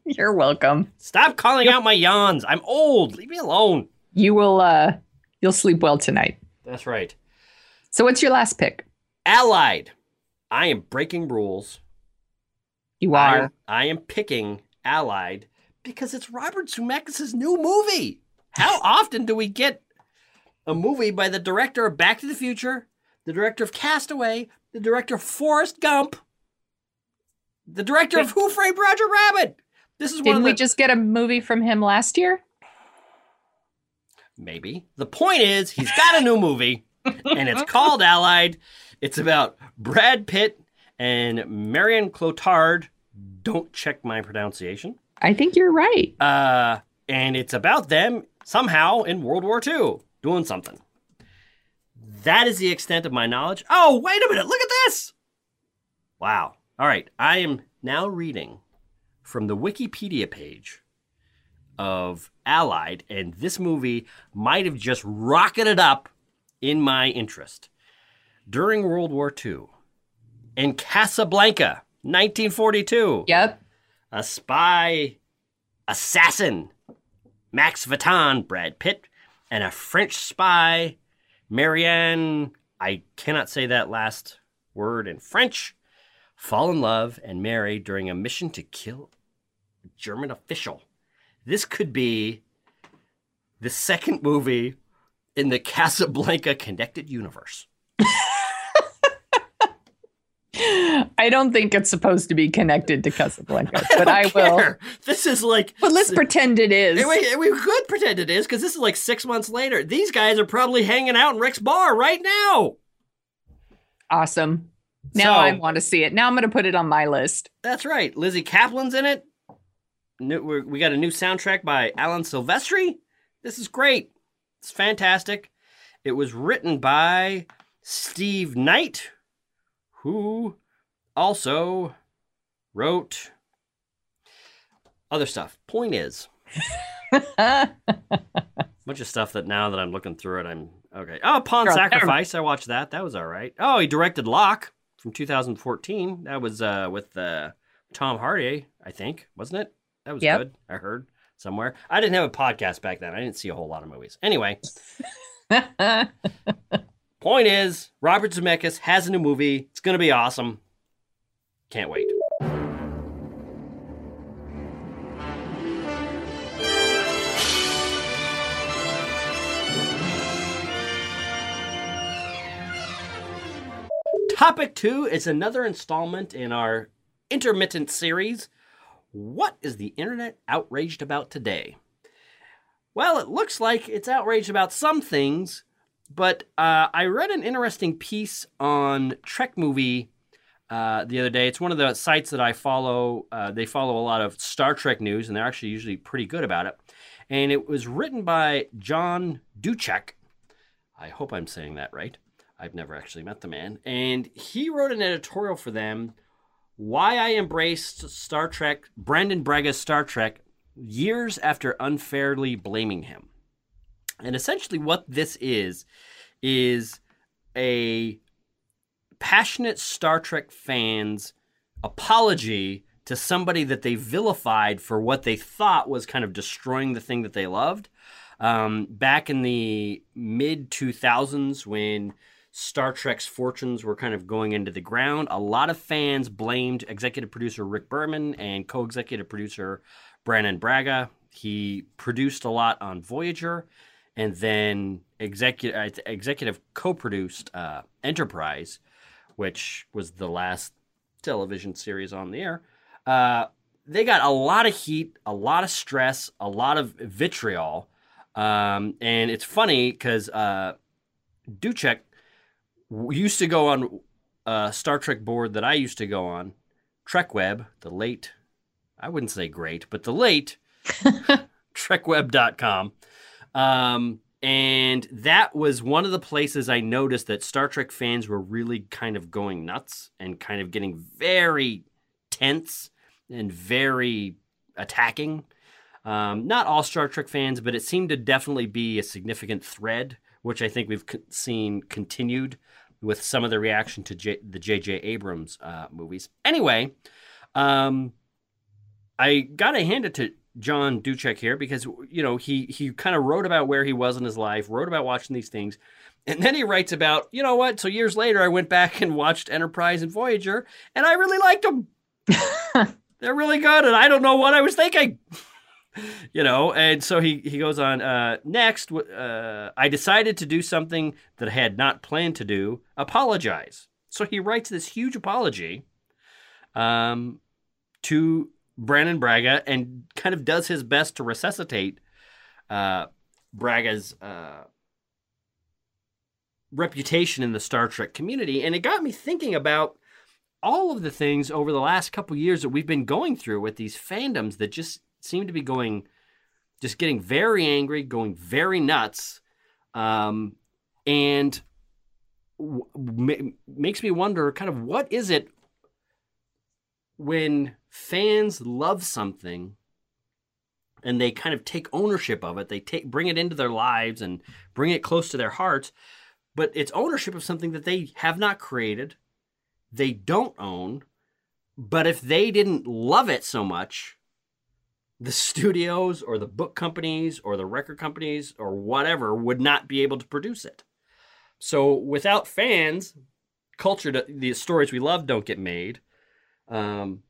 You're welcome. Stop calling out my yawns. I'm old. Leave me alone. You will uh you'll sleep well tonight. That's right. So what's your last pick? Allied. I am breaking rules. You I are am, I am picking Allied because it's Robert Zemeckis' new movie. How often do we get a movie by the director of Back to the Future, the director of Castaway, the director of Forrest Gump, the director of Who Framed Roger Rabbit? This is one Didn't of we the just get a movie from him last year? Maybe. The point is, he's got a new movie, and it's called Allied. It's about Brad Pitt and Marion Cotillard. Don't check my pronunciation. I think you're right. Uh, and it's about them somehow in World War II doing something. That is the extent of my knowledge. Oh, wait a minute. Look at this. Wow. All right. I am now reading from the Wikipedia page of Allied, and this movie might have just rocketed up in my interest. During World War II, in Casablanca, 1942 Yep. a spy assassin, Max Vatan, Brad Pitt, and a French spy, Marianne, I cannot say that last word in French, fall in love and marry during a mission to kill a German official. This could be the second movie in the Casablanca connected universe. I don't think it's supposed to be connected to Casablanca, but I, will. care. This is like. But let's pretend it is. Wait, we could pretend it is because this is like six months later. These guys are probably hanging out in Rick's bar right now. Awesome. Now So- I want to see it. Now I'm going to put it on my list. That's right. Lizzy Caplan's in it. New, we got a new soundtrack by Alan Silvestri. This is great. It's fantastic. It was written by Steve Knight, who also wrote other stuff. Point is, bunch of stuff that now that I'm looking through it, I'm okay. Oh, Pawn Girl, Sacrifice. I watched that. That was all right. Oh, he directed Locke from 2014. That was uh, with uh, Tom Hardy, I think, wasn't it? That was Yep. good. I heard somewhere. I didn't have a podcast back then. I didn't see a whole lot of movies. Anyway, point is, Robert Zemeckis has a new movie. It's gonna be awesome. Can't wait. Topic two is another installment in our intermittent series. What is the internet outraged about today? Well, it looks like it's outraged about some things, but uh, I read an interesting piece on Trek Movie uh, the other day. It's one of the sites that I follow. Uh, they follow a lot of Star Trek news, and they're actually usually pretty good about it. And it was written by John Duchek. I hope I'm saying that right. I've never actually met the man. And he wrote an editorial for them why I embraced Star Trek, Brannon Braga's Star Trek, years after unfairly blaming him. And essentially, what this is, is a passionate Star Trek fans' apology to somebody that they vilified for what they thought was kind of destroying the thing that they loved. Um, back in the mid 2000s, when Star Trek's fortunes were kind of going into the ground, a lot of fans blamed executive producer Rick Berman and co executive producer Brannon Braga. He produced a lot on Voyager and then executive, executive co produced uh, Enterprise, which was the last television series on the air. Uh, they got a lot of heat, a lot of stress, a lot of vitriol. Um, and it's funny because uh, Duchek used to go on a Star Trek board that I used to go on, TrekWeb, the late, I wouldn't say great, but the late TrekWeb.com. Um, and that was one of the places I noticed that Star Trek fans were really kind of going nuts and kind of getting very tense and very attacking. Um, not all Star Trek fans, but it seemed to definitely be a significant thread, which I think we've seen continued with some of the reaction to J- the J.J. Abrams uh, movies. Anyway, um, I got to hand it to John Duchek here because you know he he kind of wrote about where he was in his life, wrote about watching these things, and then he writes about you know what? So years later, I went back and watched Enterprise and Voyager, and I really liked them. They're really good, and I don't know what I was thinking. you know, and so he he goes on. Uh, next, uh, I decided to do something that I had not planned to do: apologize. So he writes this huge apology um, to Brannon Braga and kind of does his best to resuscitate uh, Braga's uh, reputation in the Star Trek community. And it got me thinking about all of the things over the last couple years that we've been going through with these fandoms that just seem to be going, just getting very angry, going very nuts. Um, and makes me wonder kind of what is it when fans love something and they kind of take ownership of it they take bring it into their lives and bring it close to their hearts but it's ownership of something that they have not created they don't own but if they didn't love it so much the studios or the book companies or the record companies or whatever would not be able to produce it. So without fans culture the stories we love don't get made. Um,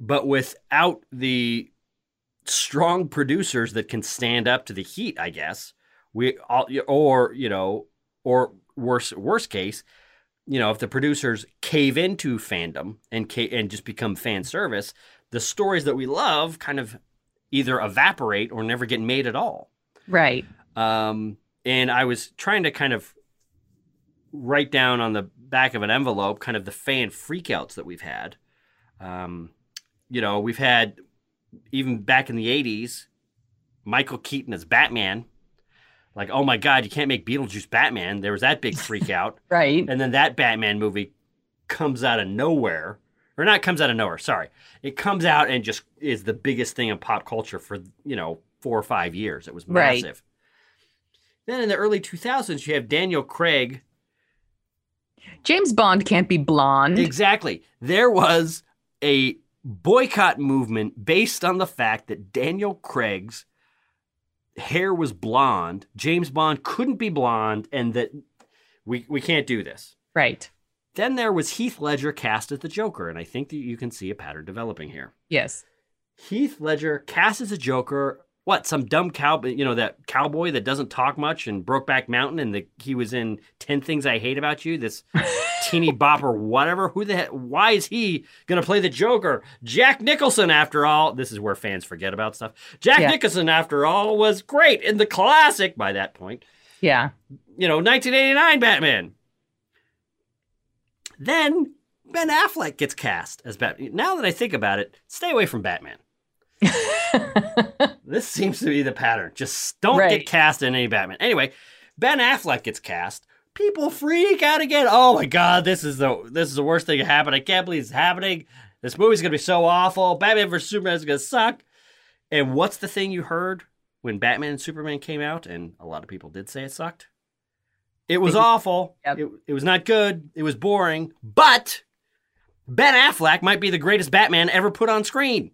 but without the strong producers that can stand up to the heat, I guess we all, or you know, or worse, worst case, you know, if the producers cave into fandom and and just become fan service, the stories that we love kind of either evaporate or never get made at all. Right. Um, and I was trying to kind of write down on the back of an envelope kind of the fan freakouts that we've had. Um, you know, we've had even back in the 80s, Michael Keaton as Batman. Like, oh my God, you can't make Beetlejuice Batman. There was that big freak out. Right. And then that Batman movie comes out of nowhere. Or not comes out of nowhere, sorry. It comes out and just is the biggest thing in pop culture for, you know, four or five years. It was Right. massive. Then in the early 2000s, you have Daniel Craig. James Bond can't be blonde. Exactly. There was a boycott movement based on the fact that Daniel Craig's hair was blonde, James Bond couldn't be blonde, and that we, we can't do this. Right. Then there was Heath Ledger cast as the Joker, and I think that you can see a pattern developing here. Yes. Heath Ledger cast as a Joker. What? Some dumb cow, you know, that cowboy that doesn't talk much and Brokeback Mountain, and the, he was in Ten Things I Hate About You. This teeny bopper, whatever. Who the heck? Why is he gonna play the Joker? Jack Nicholson, after all. This is where fans forget about stuff. Jack Yeah. Nicholson, after all, was great in the classic. By that point, Yeah. you know, 1989 Batman. Then Ben Affleck gets cast as Batman. Now that I think about it, stay away from Batman. this seems to be the pattern. Just don't Right. get cast in any Batman. Anyway, Ben Affleck gets cast. People freak out again. Oh my god, this is the this is the worst thing that happened. I can't believe it's happening. This movie's gonna be so awful. Batman vs Superman is gonna suck. And what's the thing you heard when Batman and Superman came out? And a lot of people did say it sucked. It was awful. Yep. It, it was not good. It was boring. But Ben Affleck might be the greatest Batman ever put on screen.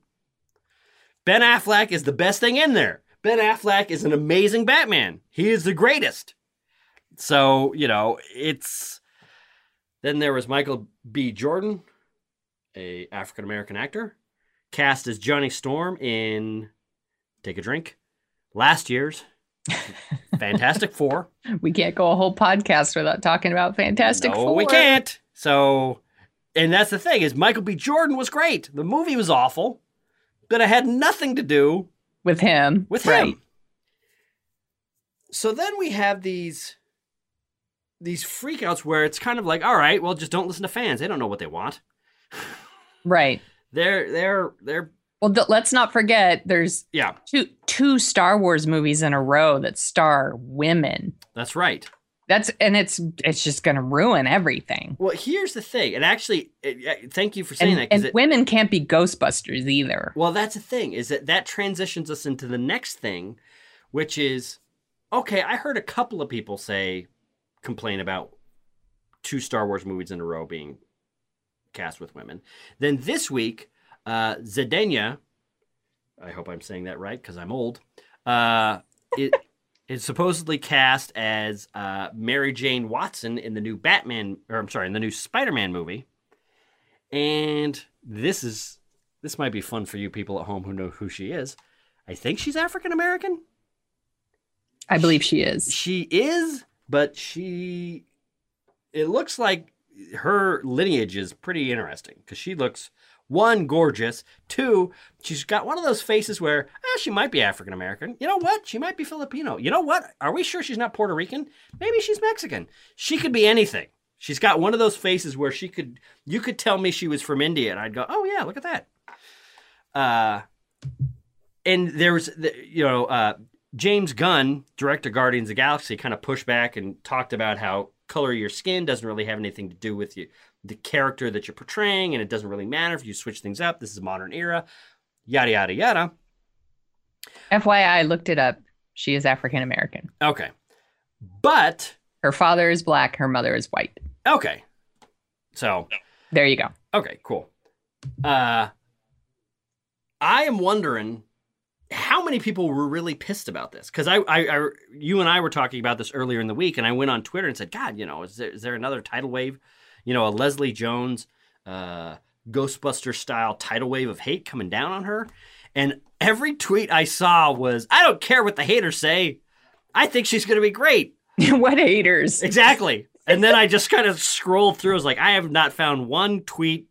Ben Affleck is the best thing in there. Ben Affleck is an amazing Batman. He is the greatest. So, you know, it's then there was Michael B. Jordan, a African American actor, cast as Johnny Storm in Take a Drink, last year's Fantastic Four. We can't go a whole podcast without talking about Fantastic no, Four. we can't. So, and that's the thing is Michael B. Jordan was great. The movie was awful, but it had nothing to do With him. with right. him. So then we have these these freakouts where it's kind of like, all right, well, just don't listen to fans. They don't know what they want. Right. They're they're they're Well, th- let's not forget there's yeah, two two Star Wars movies in a row that star women. that's right. That's and it's it's just going to ruin everything. Well, here's the thing, and actually, it, uh, thank you for saying And, that. and it- women can't be Ghostbusters either. Well, that's the thing is that that transitions us into the next thing, which is okay. I heard a couple of people say complain about two Star Wars movies in a row being cast with women. Then this week, uh, I hope I'm saying that right because I'm old. Uh, it is supposedly cast as uh, Mary Jane Watson in the new Batman, or I'm sorry, in the new Spider-Man movie. And this is this might be fun for you people at home who know who she is. I think she's African American. I believe she is. She is, but she it looks like her lineage is pretty interesting because she looks one gorgeous, two she's got one of those faces where ah, she might be African American. You know what? She might be Filipino. You know what? Are we sure she's not Puerto Rican? Maybe she's Mexican. She could be anything. She's got one of those faces where she could you could tell me she was from India and I'd go, "Oh yeah, look at that." Uh and there was you know uh, James Gunn, director Guardians of Galaxy, kind of pushed back and talked about how color of your skin doesn't really have anything to do with you, the character that you're portraying, and it doesn't really matter if you switch things up. This is a modern era, yada yada yada. FYI, I looked it up. She is African American. Okay, but Her father is black. Her mother is white. okay, so There you go. Okay, cool. Uh, I am wondering how many people were really pissed about this because I, I, I, you and I were talking about this earlier in the week, and I went on Twitter and said, "God, you know, is there is there another tidal wave? You know, a Leslie Jones, uh, Ghostbuster style tidal wave of hate coming down on her?" And every tweet I saw was, "I don't care what the haters say. I think she's going to be great." what haters? Exactly. and then I just kind of scrolled through. I was like, I have not found one tweet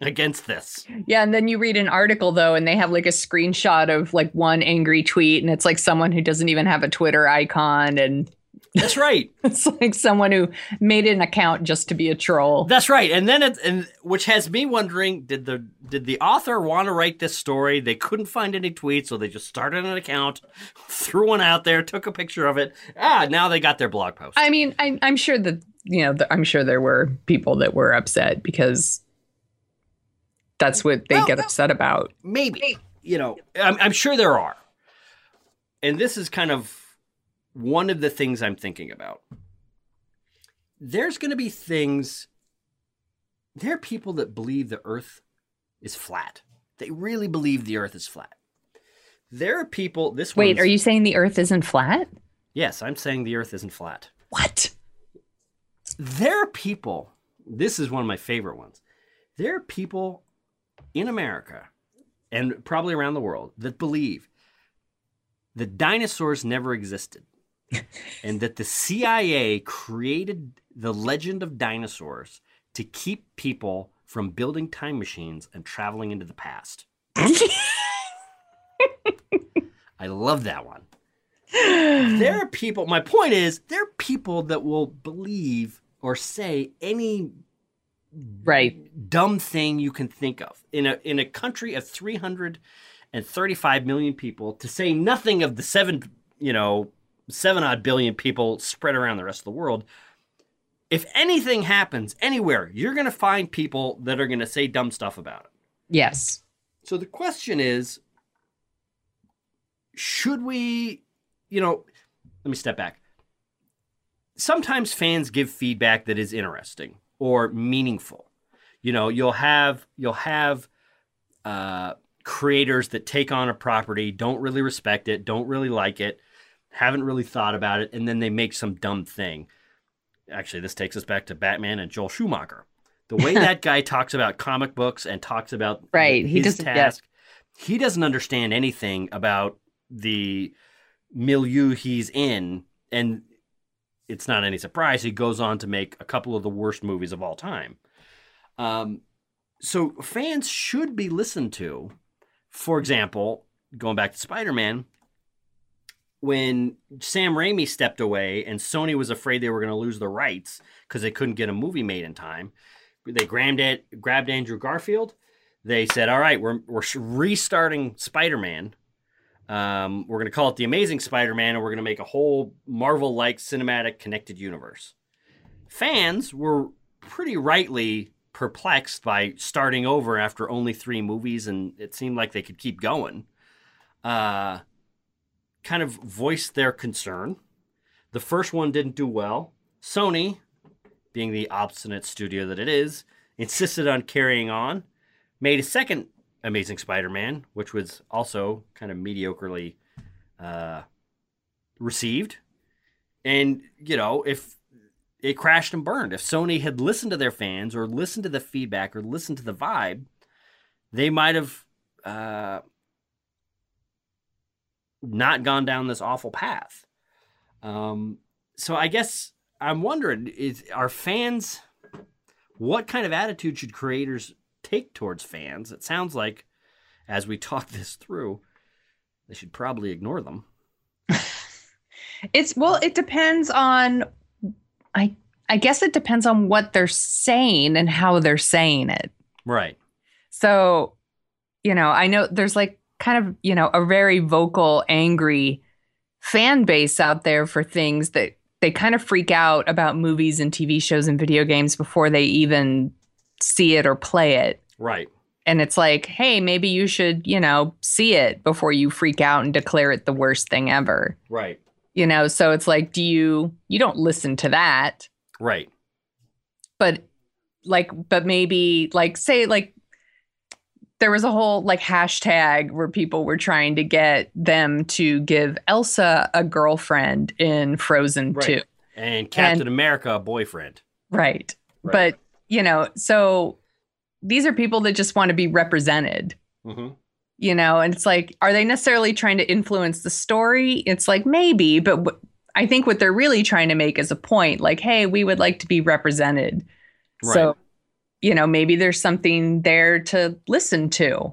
against this. Yeah, and then you read an article though, and they have like a screenshot of like one angry tweet, and it's like someone who doesn't even have a Twitter icon, and That's right. it's like someone who made an account just to be a troll. That's right. And then it, and which has me wondering, did the did the author want to write this story? They couldn't find any tweets, so they just started an account, threw one out there, took a picture of it. Ah, now they got their blog post. I mean, I, I'm sure that you know, th- I'm sure there were people that were upset because that's what they Well, get well- upset about. Maybe. You know, I'm, I'm sure there are. And this is kind of one of the things I'm thinking about. There's going to be things, there are people that believe the earth is flat. They really believe the earth is flat. There are people, this Wait, are you saying the Earth isn't flat? Yes, I'm saying the earth isn't flat. What? There are people, this is one of my favorite ones. There are people in America and probably around the world that believe that dinosaurs never existed and that the CIA created the legend of dinosaurs to keep people from building time machines and traveling into the past. I love that one. There are people, my point is, there are people that will believe or say any Right. dumb thing you can think of in a in a country of 335 million people to say nothing of the 7 you know 7 odd billion people spread around the rest of the world if anything happens anywhere you're going to find people that are going to say dumb stuff about it Yes. so the question is should we, you know, let me step back. Sometimes fans give feedback that is interesting or meaningful. You know, you'll have you'll have uh, creators that take on a property, don't really respect it, don't really like it, haven't really thought about it, and then they make some dumb thing. Actually, this takes us back to Batman and Joel Schumacher. The way that guy talks about comic books and talks about Right, he his task, he doesn't understand anything about the milieu he's in, and it's not any surprise he goes on to make a couple of the worst movies of all time. Um, so fans should be listened to. For example, going back to Spider-Man, when Sam Raimi stepped away and Sony was afraid they were going to lose the rights because they couldn't get a movie made in time, they grabbed it, grabbed Andrew Garfield. They said, "All right, we're we're restarting Spider-Man. Um, we're going to call it the Amazing Spider-Man, and we're going to make a whole Marvel-like cinematic connected universe." Fans were pretty rightly perplexed by starting over after only three movies, and it seemed like they could keep going. Uh, kind of voiced their concern. The first one didn't do well. Sony, being the obstinate studio that it is, insisted on carrying on, made a second Amazing Spider Man, which was also kind of mediocrely uh, received. And, you know, if it crashed and burned, if Sony had listened to their fans or listened to the feedback or listened to the vibe, they might have uh, not gone down this awful path. Um, so I guess I'm wondering: is are fans? What kind of attitude should creators take towards fans? It sounds like, as we talk this through, they should probably ignore them. It's well, it depends on I I guess it depends on what they're saying and how they're saying it. Right. So, you know, I know there's like kind of, you know, a very vocal, angry fan base out there for things that they kind of freak out about movies and TV shows and video games before they even see it or play it. Right. And it's like, hey, maybe you should, you know, see it before you freak out and declare it the worst thing ever. Right. You know, so it's like, do you, you don't listen to that Right. but like but maybe like say like there was a whole like hashtag where people were trying to get them to give Elsa a girlfriend in Frozen Right. 2. And Captain And- America, a boyfriend. Right. Right. But, you know, so these are people that just want to be represented, hmm you know, and it's like, are they necessarily trying to influence the story? It's like maybe, but w- I think what they're really trying to make is a point like, hey, we would like to be represented. So, Right. You know, maybe there's something there to listen to.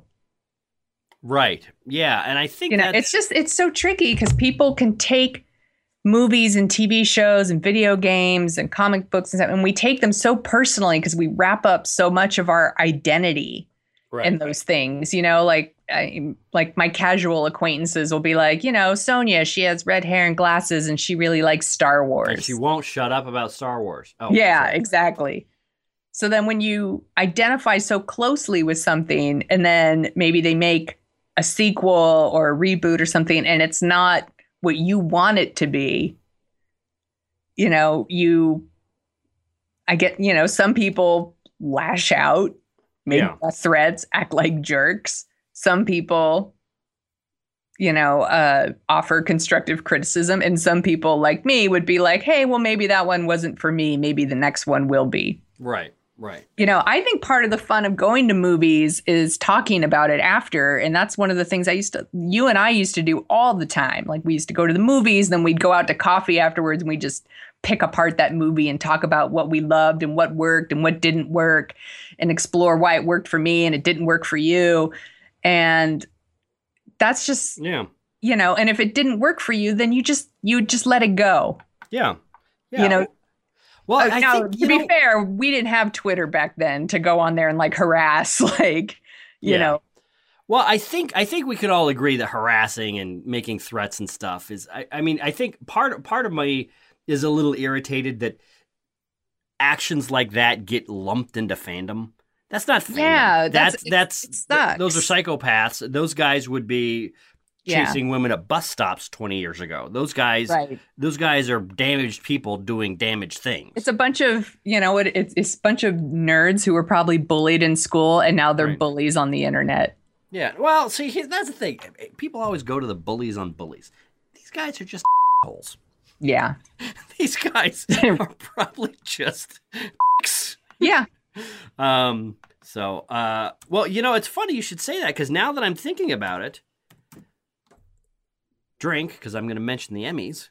Right. Yeah, and I think You know, it's just it's so tricky because people can take movies and TV shows and video games and comic books and stuff, and we take them so personally because we wrap up so much of our identity right. in those things. You know, like I, like my casual acquaintances will be like, you know, Sonia, she has red hair and glasses, and she really likes Star Wars. and she won't shut up about Star Wars. Oh, yeah, sorry. exactly. So then when you identify so closely with something and then maybe they make a sequel or a reboot or something and it's not what you want it to be, you know, you I get, you know, some people lash out, make Yeah. threats, act like jerks. Some people you know, uh, offer constructive criticism. And some people like me would be like, hey, well, maybe that one wasn't for me. Maybe the next one will be. Right. Right. You know, I think part of the fun of going to movies is talking about it after. And that's one of the things I used to, you and I used to do all the time. Like we used to go to the movies, then we'd go out to coffee afterwards and we just pick apart that movie and talk about what we loved and what worked and what didn't work and explore why it worked for me and it didn't work for you. And that's just, Yeah. you know, and if it didn't work for you, then you just, you just let it go. Yeah. Yeah. You know, well, Uh, I now, think to you be know, fair, we didn't have Twitter back then to go on there and like harass, like, you Yeah. know, Well, I think I think we could all agree that harassing and making threats and stuff is. I, I mean, I think part part of me is a little irritated that actions like that get lumped into fandom. That's not fandom. Yeah, that's- that's that's those are psychopaths. Those guys would be Yeah. chasing women at bus stops twenty years ago. Those guys, right. those guys are damaged people doing damaged things. It's a bunch of, you know, it, it's, it's a bunch of nerds who were probably bullied in school and now they're Right. bullies on the internet. Yeah. Well, see, that's the thing. People always go to the bullies on bullies. These guys are just holes. Yeah. These guys are probably just. Yeah. um. So, uh, well, you know, it's funny you should say that because now that I'm thinking about it, drink because I'm going to mention the Emmys.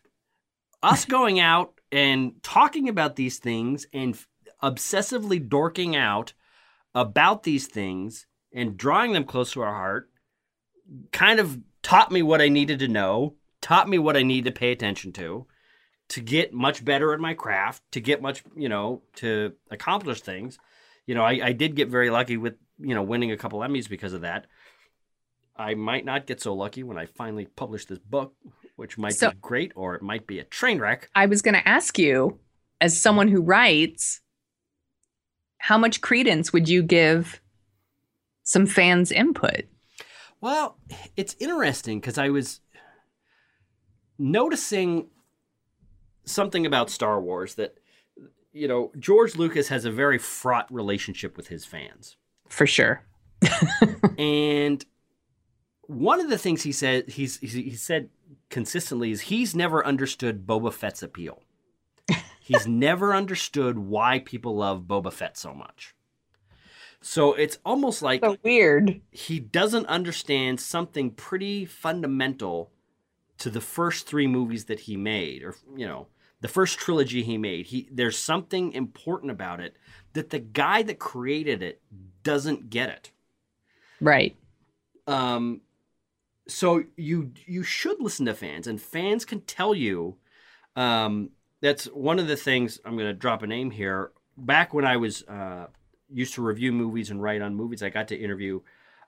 Us going out and talking about these things and f- obsessively dorking out about these things and drawing them close to our heart kind of taught me what I needed to know, taught me what I need to pay attention to, to get much better at my craft, to get much, you know, to accomplish things. You know, I, I did get very lucky with, you know, winning a couple Emmys because of that. I might not get so lucky when I finally publish this book, which might So- be great or it might be a train wreck. I was going to ask you, as someone who writes, how much credence would you give some fans' input? Well, it's interesting because I was noticing something about Star Wars that, you know, George Lucas has a very fraught relationship with his fans. For sure. and one of the things he said he's he he said consistently is he's never understood Boba Fett's appeal. he's never understood why people love Boba Fett so much. So it's almost like So weird. he doesn't understand something pretty fundamental to the first three movies that he made or you know the first trilogy he made he there's something important about it that the guy that created it doesn't get it Right. um so you you should listen to fans and fans can tell you um that's one of the things i'm going to drop a name here. Back when i was uh used to review movies and write on movies i got to interview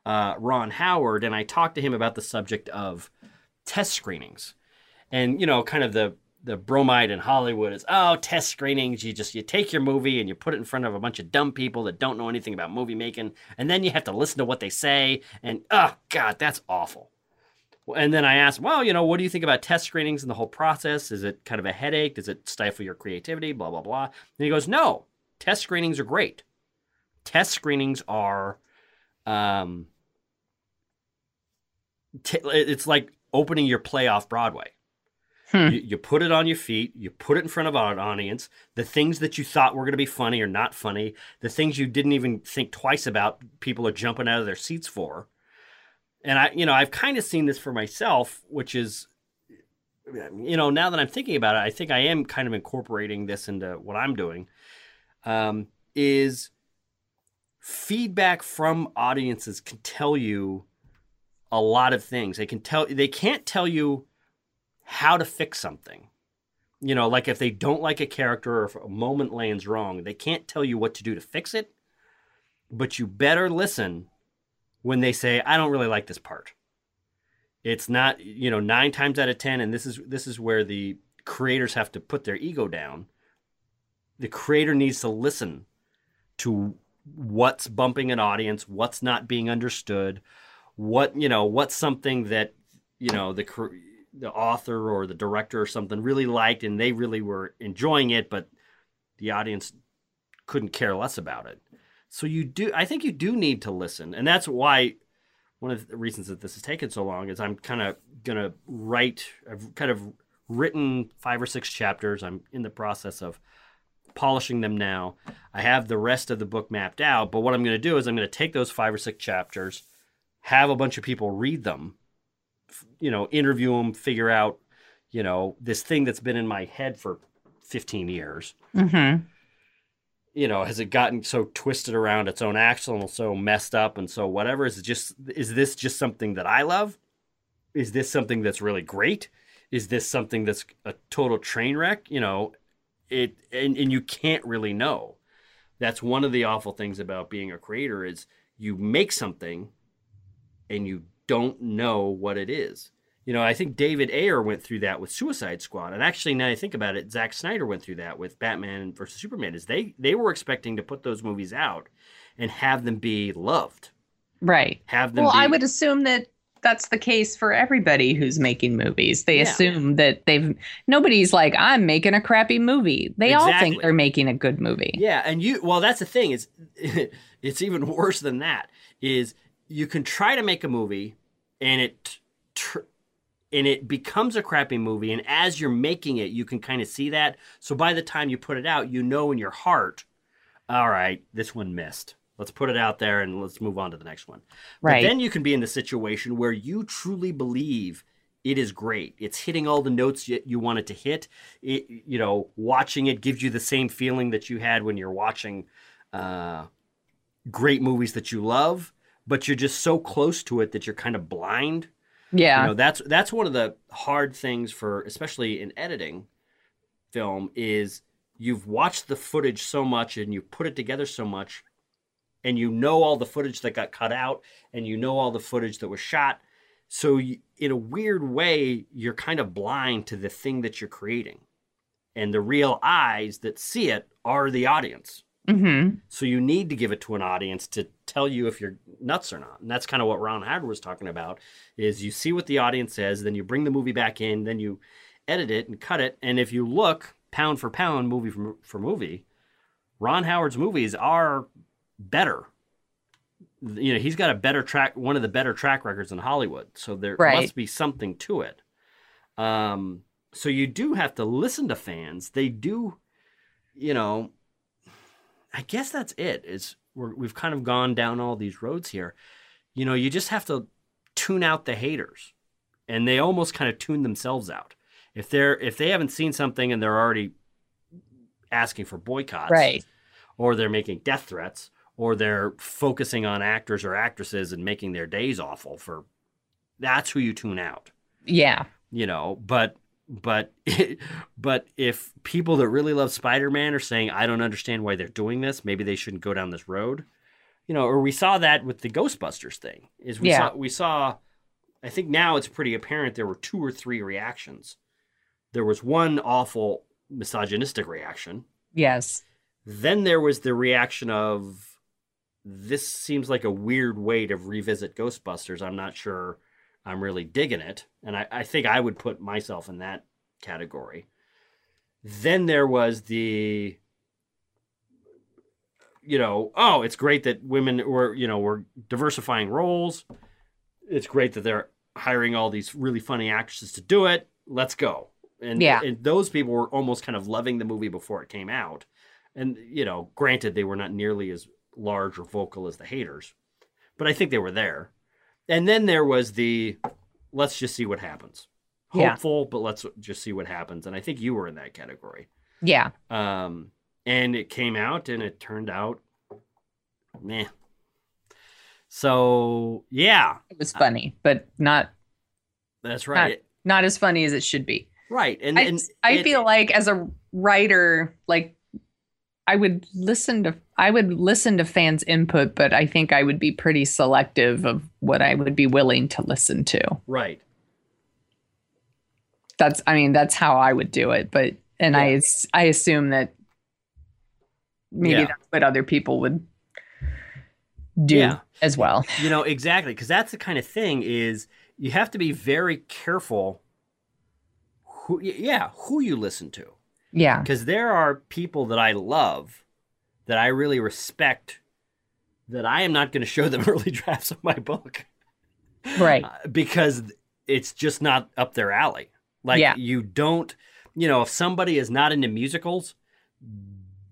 uh ron howard and i talked to him about the subject of test screenings. And you know kind of the the bromide in hollywood is oh test screenings you just you take your movie and you put it in front of a bunch of dumb people that don't know anything about movie making and then you have to listen to what they say and oh god that's awful and then i asked well you know what do you think about test screenings and the whole process? Is it kind of a headache? Does it stifle your creativity? Blah blah blah. And he goes no test screenings are great. Test screenings are um t- it's like opening your play off broadway. Hmm. you, you put it on your feet you put it in front of an audience. The things that you thought were going to be funny are not funny. The things you didn't even think twice about people are jumping out of their seats for and i you know i've kind of seen this for myself which is you know, now that I'm thinking about it, I think I am kind of incorporating this into what I'm doing. Um, is feedback from audiences can tell you a lot of things. They can tell they can't tell you how to fix something. You know, like if they don't like a character or if a moment lands wrong, they can't tell you what to do to fix it. But you better listen when they say, "I don't really like this part." It's not, you know, 9 times out of 10 and this is this is where the creators have to put their ego down. The creator needs to listen to what's bumping an audience, what's not being understood, what you know, what's something that you know the the author or the director or something really liked and they really were enjoying it, but the audience couldn't care less about it. So you do, I think you do need to listen, and that's why one of the reasons that this has taken so long is I'm kind of gonna write. I've kind of written five or six chapters. I'm in the process of polishing them now. I have the rest of the book mapped out, but what I'm going to do is I'm going to take those five or six chapters, have a bunch of people read them, you know, interview them, figure out, you know, this thing that's been in my head for 15 years. Mm-hmm. You know, has it gotten so twisted around its own axle and so messed up and so whatever? Is just is this just something that I love? Is this something that's really great? Is this something that's a total train wreck? You know, it and, and you can't really know that's one of the awful things about being a creator is you make something and you don't know what it is you know i think david ayer went through that with suicide squad and actually now i think about it Zack snyder went through that with batman versus superman is they they were expecting to put those movies out and have them be loved Right. have them Well, be, I would assume that that's the case for everybody who's making movies. They Yeah. assume that they've nobody's like, I'm making a crappy movie. They all think they're making a good movie. Yeah, and you well that's the thing is it's even worse than that is you can try to make a movie and it tr- and it becomes a crappy movie and as you're making it you can kind of see that. So by the time you put it out, you know in your heart, all right, this one missed. Let's put it out there and let's move on to the next one. Right. But then you can be in the situation where you truly believe it is great. It's hitting all the notes you, you want it to hit. It, you know, watching it gives you the same feeling that you had when you're watching uh, great movies that you love, but you're just so close to it that you're kind of blind. Yeah. You know, that's that's one of the hard things for, especially in editing film, is you've watched the footage so much and you've put it together so much, and you know all the footage that got cut out, and you know all the footage that was shot. So, you, in a weird way, you're kind of blind to the thing that you're creating, and the real eyes that see it are the audience. Mm-hmm. So you need to give it to an audience to tell you if you're nuts or not. And that's kind of what Ron Howard was talking about is you see what the audience says, then you bring the movie back in, then you edit it and cut it. And if you look pound for pound, movie for, for movie, Ron Howard's movies are better. You know, he's got a better track, one of the better track records in Hollywood. So there Right. must be something to it. Um, so you do have to listen to fans. They do, you know, I guess that's it. Is we're, we've kind of gone down all these roads here. You know, you just have to tune out the haters, and they almost kind of tune themselves out. If they're if they haven't seen something and they're already asking for boycotts, Right. or they're making death threats, or they're focusing on actors or actresses and making their days awful for, that's who you tune out Yeah. you know but but but if people that really love spider-man are saying i don't understand why they're doing this maybe they shouldn't go down this road you know or we saw that with the ghostbusters thing is we Yeah. saw we saw i think now it's pretty apparent there were two or three reactions there was one awful misogynistic reaction Yes. then there was the reaction of this seems like a weird way to revisit Ghostbusters. I'm not sure I'm really digging it. And I, I think I would put myself in that category. Then there was the you know, oh, it's great that women were, you know, we're diversifying roles. It's great that they're hiring all these really funny actresses to do it. Let's go. And, Yeah. and those people were almost kind of loving the movie before it came out. And, you know, granted, they were not nearly as large or vocal as the haters, but I think they were there. And then there was the let's just see what happens. Yeah. hopeful, but let's just see what happens. And I think you were in that category. Yeah. Um, and it came out, and it turned out, meh. So yeah, It was funny, but not that's right. not as funny as it should be. right, and, I, and I it- feel like as a writer, like I would listen to I would listen to fans' input, but I think I would be pretty selective of what I would be willing to listen to. right. That's I mean that's how I would do it, but and I Yeah. as- I assume that maybe Yeah. that's what other people would do Yeah. as well. You know exactly because that's the kind of thing is you have to be very careful. Who, yeah, who you listen to. Yeah. because there are people that I love that I really respect that I am not going to show them early drafts of my book Right. uh, because it's just not up their alley. Like Yeah. you don't, you know, if somebody is not into musicals,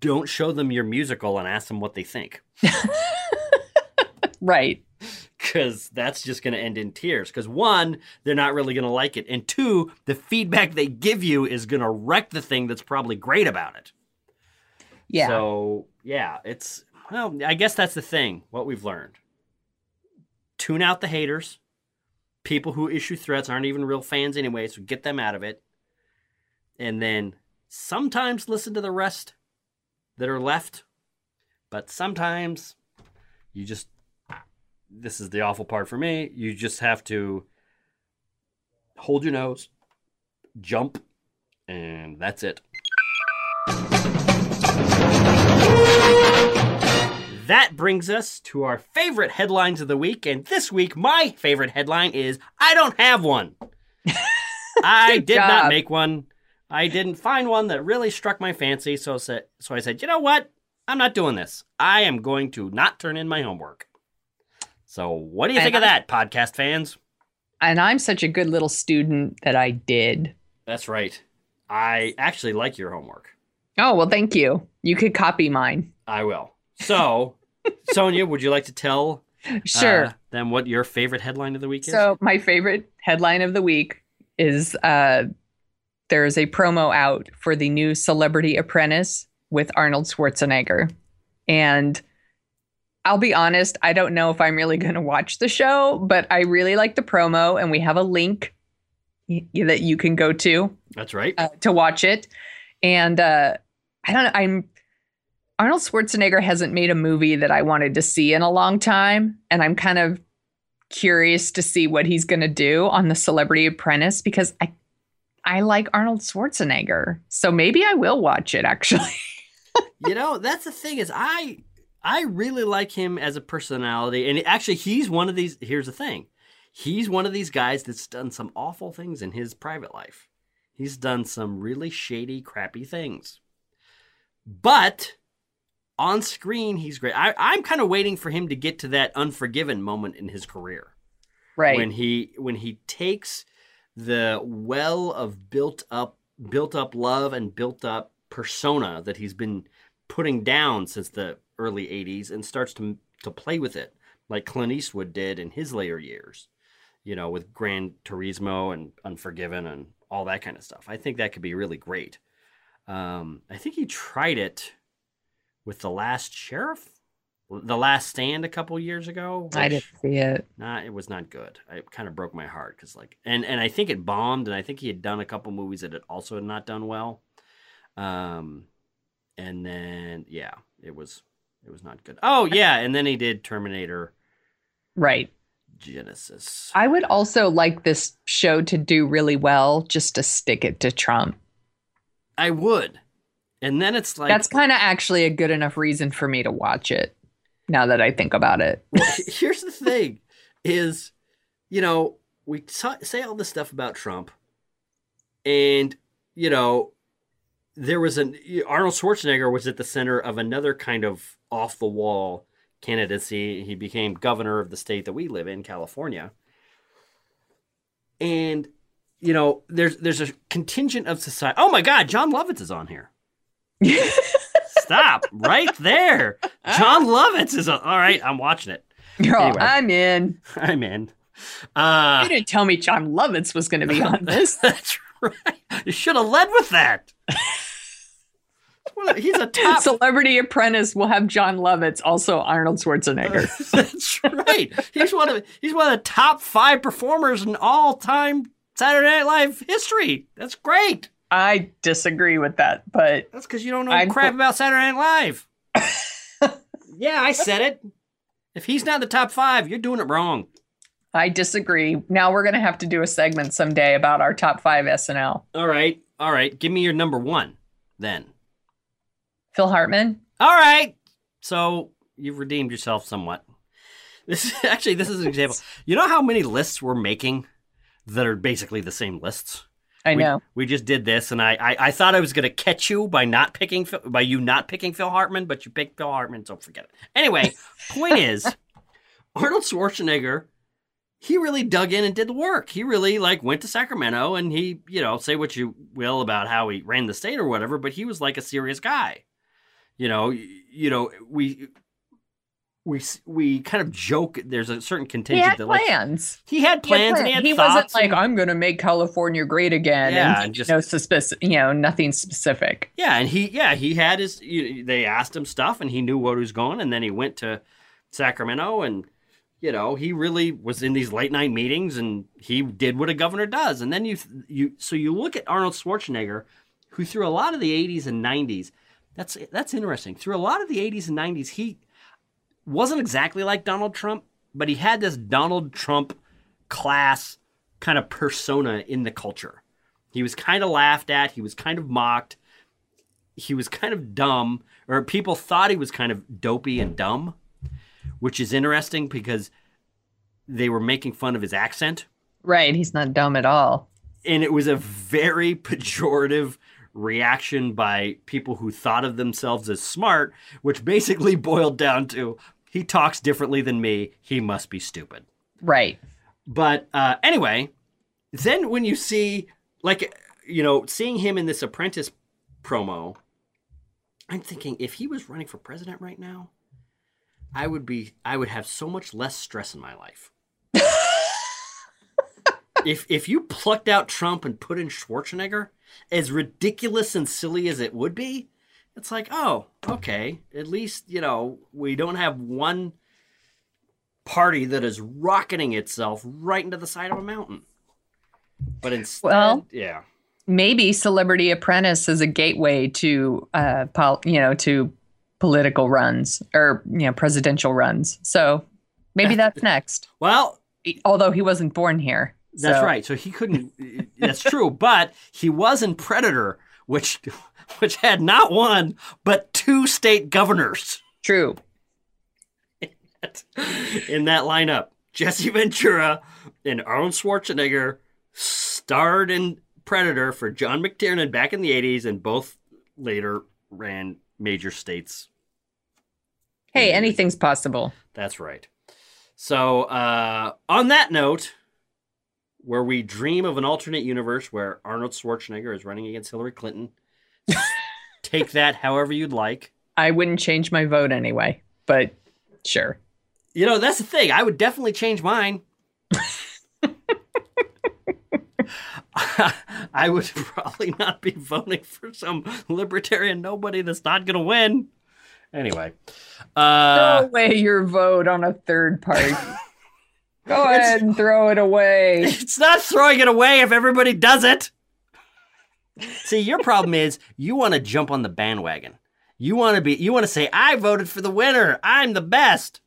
don't show them your musical and ask them what they think Right. because that's just going to end in tears. Because one, they're not really going to like it, and two, the feedback they give you is going to wreck the thing that's probably great about it. Yeah. So yeah, it's well, I guess that's the thing. What we've learned: tune out the haters. People who issue threats aren't even real fans anyway, so get them out of it. And then sometimes listen to the rest that are left, but sometimes you just. This is the awful part for me. You just have to hold your nose, jump, and that's it. That brings us to our favorite headlines of the week. And this week, my favorite headline is I don't have one. I did job. not make one. I didn't find one that really struck my fancy. So, so I said, you know what? I'm not doing this. I am going to not turn in my homework. So, what do you think of that, podcast fans? and I'm such a good little student that I did. That's right. I actually like your homework. Oh, well, thank you. You could copy mine. I will. So, Sonia, would you like to tell Sure. uh, them what your favorite headline of the week is? So my favorite headline of the week is uh, there is a promo out for the new Celebrity Apprentice with Arnold Schwarzenegger, and I'll be honest, I don't know if I'm really going to watch the show, but I really like the promo, and we have a link y- that you can go to That's right. uh, to watch it. And uh, I don't know. I'm Arnold Schwarzenegger hasn't made a movie that I wanted to see in a long time, and I'm kind of curious to see what he's going to do on the Celebrity Apprentice because I I like Arnold Schwarzenegger, so maybe I will watch it. Actually, you know, that's the thing is I I really like him as a personality, and actually, he's one of these. Here's the thing: he's one of these guys that's done some awful things in his private life. He's done some really shady, crappy things, but on screen, he's great. I, I'm kind of waiting for him to get to that unforgiven moment in his career. right? when he when he takes the well of built up built up love and built up persona that he's been putting down since the early 80s and starts to to play with it like Clint Eastwood did in his later years you know with Gran Torino and Unforgiven and all that kind of stuff I think that could be really great um, I think he tried it with the last sheriff the last stand a couple years ago I didn't see it. Nah, it was not good. It kind of broke my heart because, like, and and I think it bombed, and I think he had done a couple movies that had also not done well. Um, and then yeah, it was it was not good. Oh yeah, and then he did Terminator Right. Genisys. I would also like this show to do really well, just to stick it to Trump. I would, and then it's like That's kind of actually a good enough reason for me to watch it. Now that I think about it. Well, here's the thing is you know we sa- say all this stuff about trump and you know there was an arnold schwarzenegger was at the center of another kind of off the wall candidacy he became governor of the state that we live in california and you know there's there's a contingent of society oh my god jon lovitz is on here stop right there jon lovitz is on, all right i'm watching it Girl, Anyway. I'm in. I'm in. Uh, You didn't tell me Jon Lovitz was going to be on this. that's right. You should have led with that. Well, He's a top. Celebrity Apprentice We'll have Jon Lovitz, also Arnold Schwarzenegger. that's right. He's one of he's one of the top five performers in all time Saturday Night Live history. That's great. I disagree with that, but That's because you don't know I'm- crap about Saturday Night Live. yeah, I said it. If he's not in the top five, you're doing it wrong. I disagree. Now we're going to have to do a segment someday about our top five SNL. All right, all right. Give me your number one, then. Phil Hartman. All right. So you've redeemed yourself somewhat. This is actually this is an example. You know how many lists we're making that are basically the same lists. I We- know. We, just did this, and I I, I thought I was going to catch you by not picking by you not picking Phil Hartman, but you picked Phil Hartman, so forget it. Anyway, point is, Arnold Schwarzenegger, he really dug in and did the work. He really like went to Sacramento, and he you know say what you will about how he ran the state or whatever, but he was like a serious guy. You know, you know we. We, we kind of joke. There's a certain He contingent had that like plans. he had He had plans and he had He thoughts. wasn't like, I'm going to make California great again. Yeah, and and just- no suspicious, you know, nothing specific. Yeah, and he yeah he had his. You, they asked him stuff, and he knew what he was going. And then he went to Sacramento, and you know he really was in these late night meetings, and he did what a governor does. And then you you so you look at Arnold Schwarzenegger, who through a lot of the '80s and '90s, that's that's interesting. Through a lot of the '80s and '90s, he wasn't exactly like Donald Trump, but he had this Donald Trump class kind of persona in the culture. He was kind of laughed at. He was kind of mocked he was kind of dumb, or people thought he was kind of dopey and dumb, which is interesting because they were making fun of his accent. Right. He's not dumb at all. And it was a very pejorative reaction by people who thought of themselves as smart, which basically boiled down to he talks differently than me. He must be stupid. Right. But uh, anyway, then when you see, like, you know, seeing him in this apprentice promo, I'm thinking if he was running for president right now, I would be, I would have so much less stress in my life. if if you plucked out Trump and put in Schwarzenegger, as ridiculous and silly as it would be, it's like, oh, okay, at least you know we don't have one party that is rocketing itself right into the side of a mountain. But instead, Well- yeah, Maybe Celebrity Apprentice is a gateway to, uh, pol- you know, to political runs or you know presidential runs. So maybe that's next. well, Although he wasn't born here. that's So- right. So he couldn't. that's true, but he was in Predator, which which had not one but two state governors True. in that lineup. Jesse Ventura and Arnold Schwarzenegger starred in Predator for John McTiernan back in the 80s, and both later ran major states Hey, anything's possible. That's right. So, uh, on that note, where we dream of an alternate universe where Arnold Schwarzenegger is running against Hillary Clinton, take that however you'd like. I wouldn't change my vote anyway, but sure. You know, that's the thing. I would definitely change mine. I would probably not be voting for some libertarian nobody that's not going to win. Anyway, uh, throw away your vote on a third party. Go ahead and throw it away. It's not throwing it away if everybody does it. See, your problem is you want to jump on the bandwagon. You want to be you want to say I voted for the winner. I'm the best.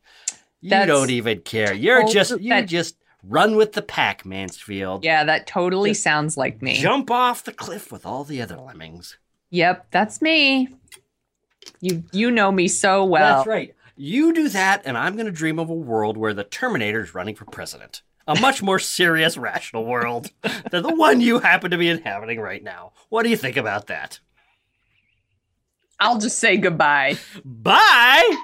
You That's- don't even care. You're Oh, just you that- just run with the pack, Mansfield. Yeah, that totally sounds like me. Jump off the cliff with all the other lemmings. Yep, that's me. You you know me so well. That's right. You do that, and I'm going to dream of a world where the Terminator is running for president. A much more serious, rational world than the one you happen to be inhabiting right now. What do you think about that? I'll just say goodbye. Bye!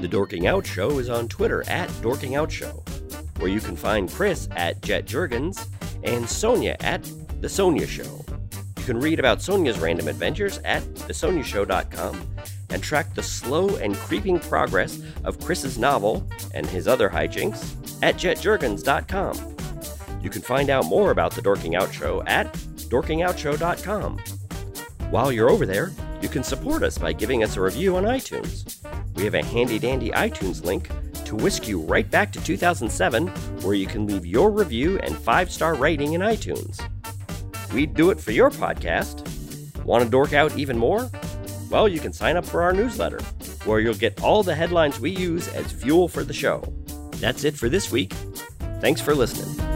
The Dorking Out Show is on Twitter at Dorking Out Show, where you can find Chris at Jet Jurgens and Sonia at The Sonia Show. Can read about Sonia's random adventures at thesoniashow.com and track the slow and creeping progress of Chris's novel and his other hijinks at jetjurgens.com. You can find out more about the Dorking Out Show at dorkingoutshow.com. While you're over there, you can support us by giving us a review on iTunes. We have a handy dandy iTunes link to whisk you right back to 2007, where you can leave your review and five star rating in iTunes. We'd do it for your podcast. Want to dork out even more? Well, you can sign up for our newsletter, where you'll get all the headlines we use as fuel for the show. That's it for this week. Thanks for listening.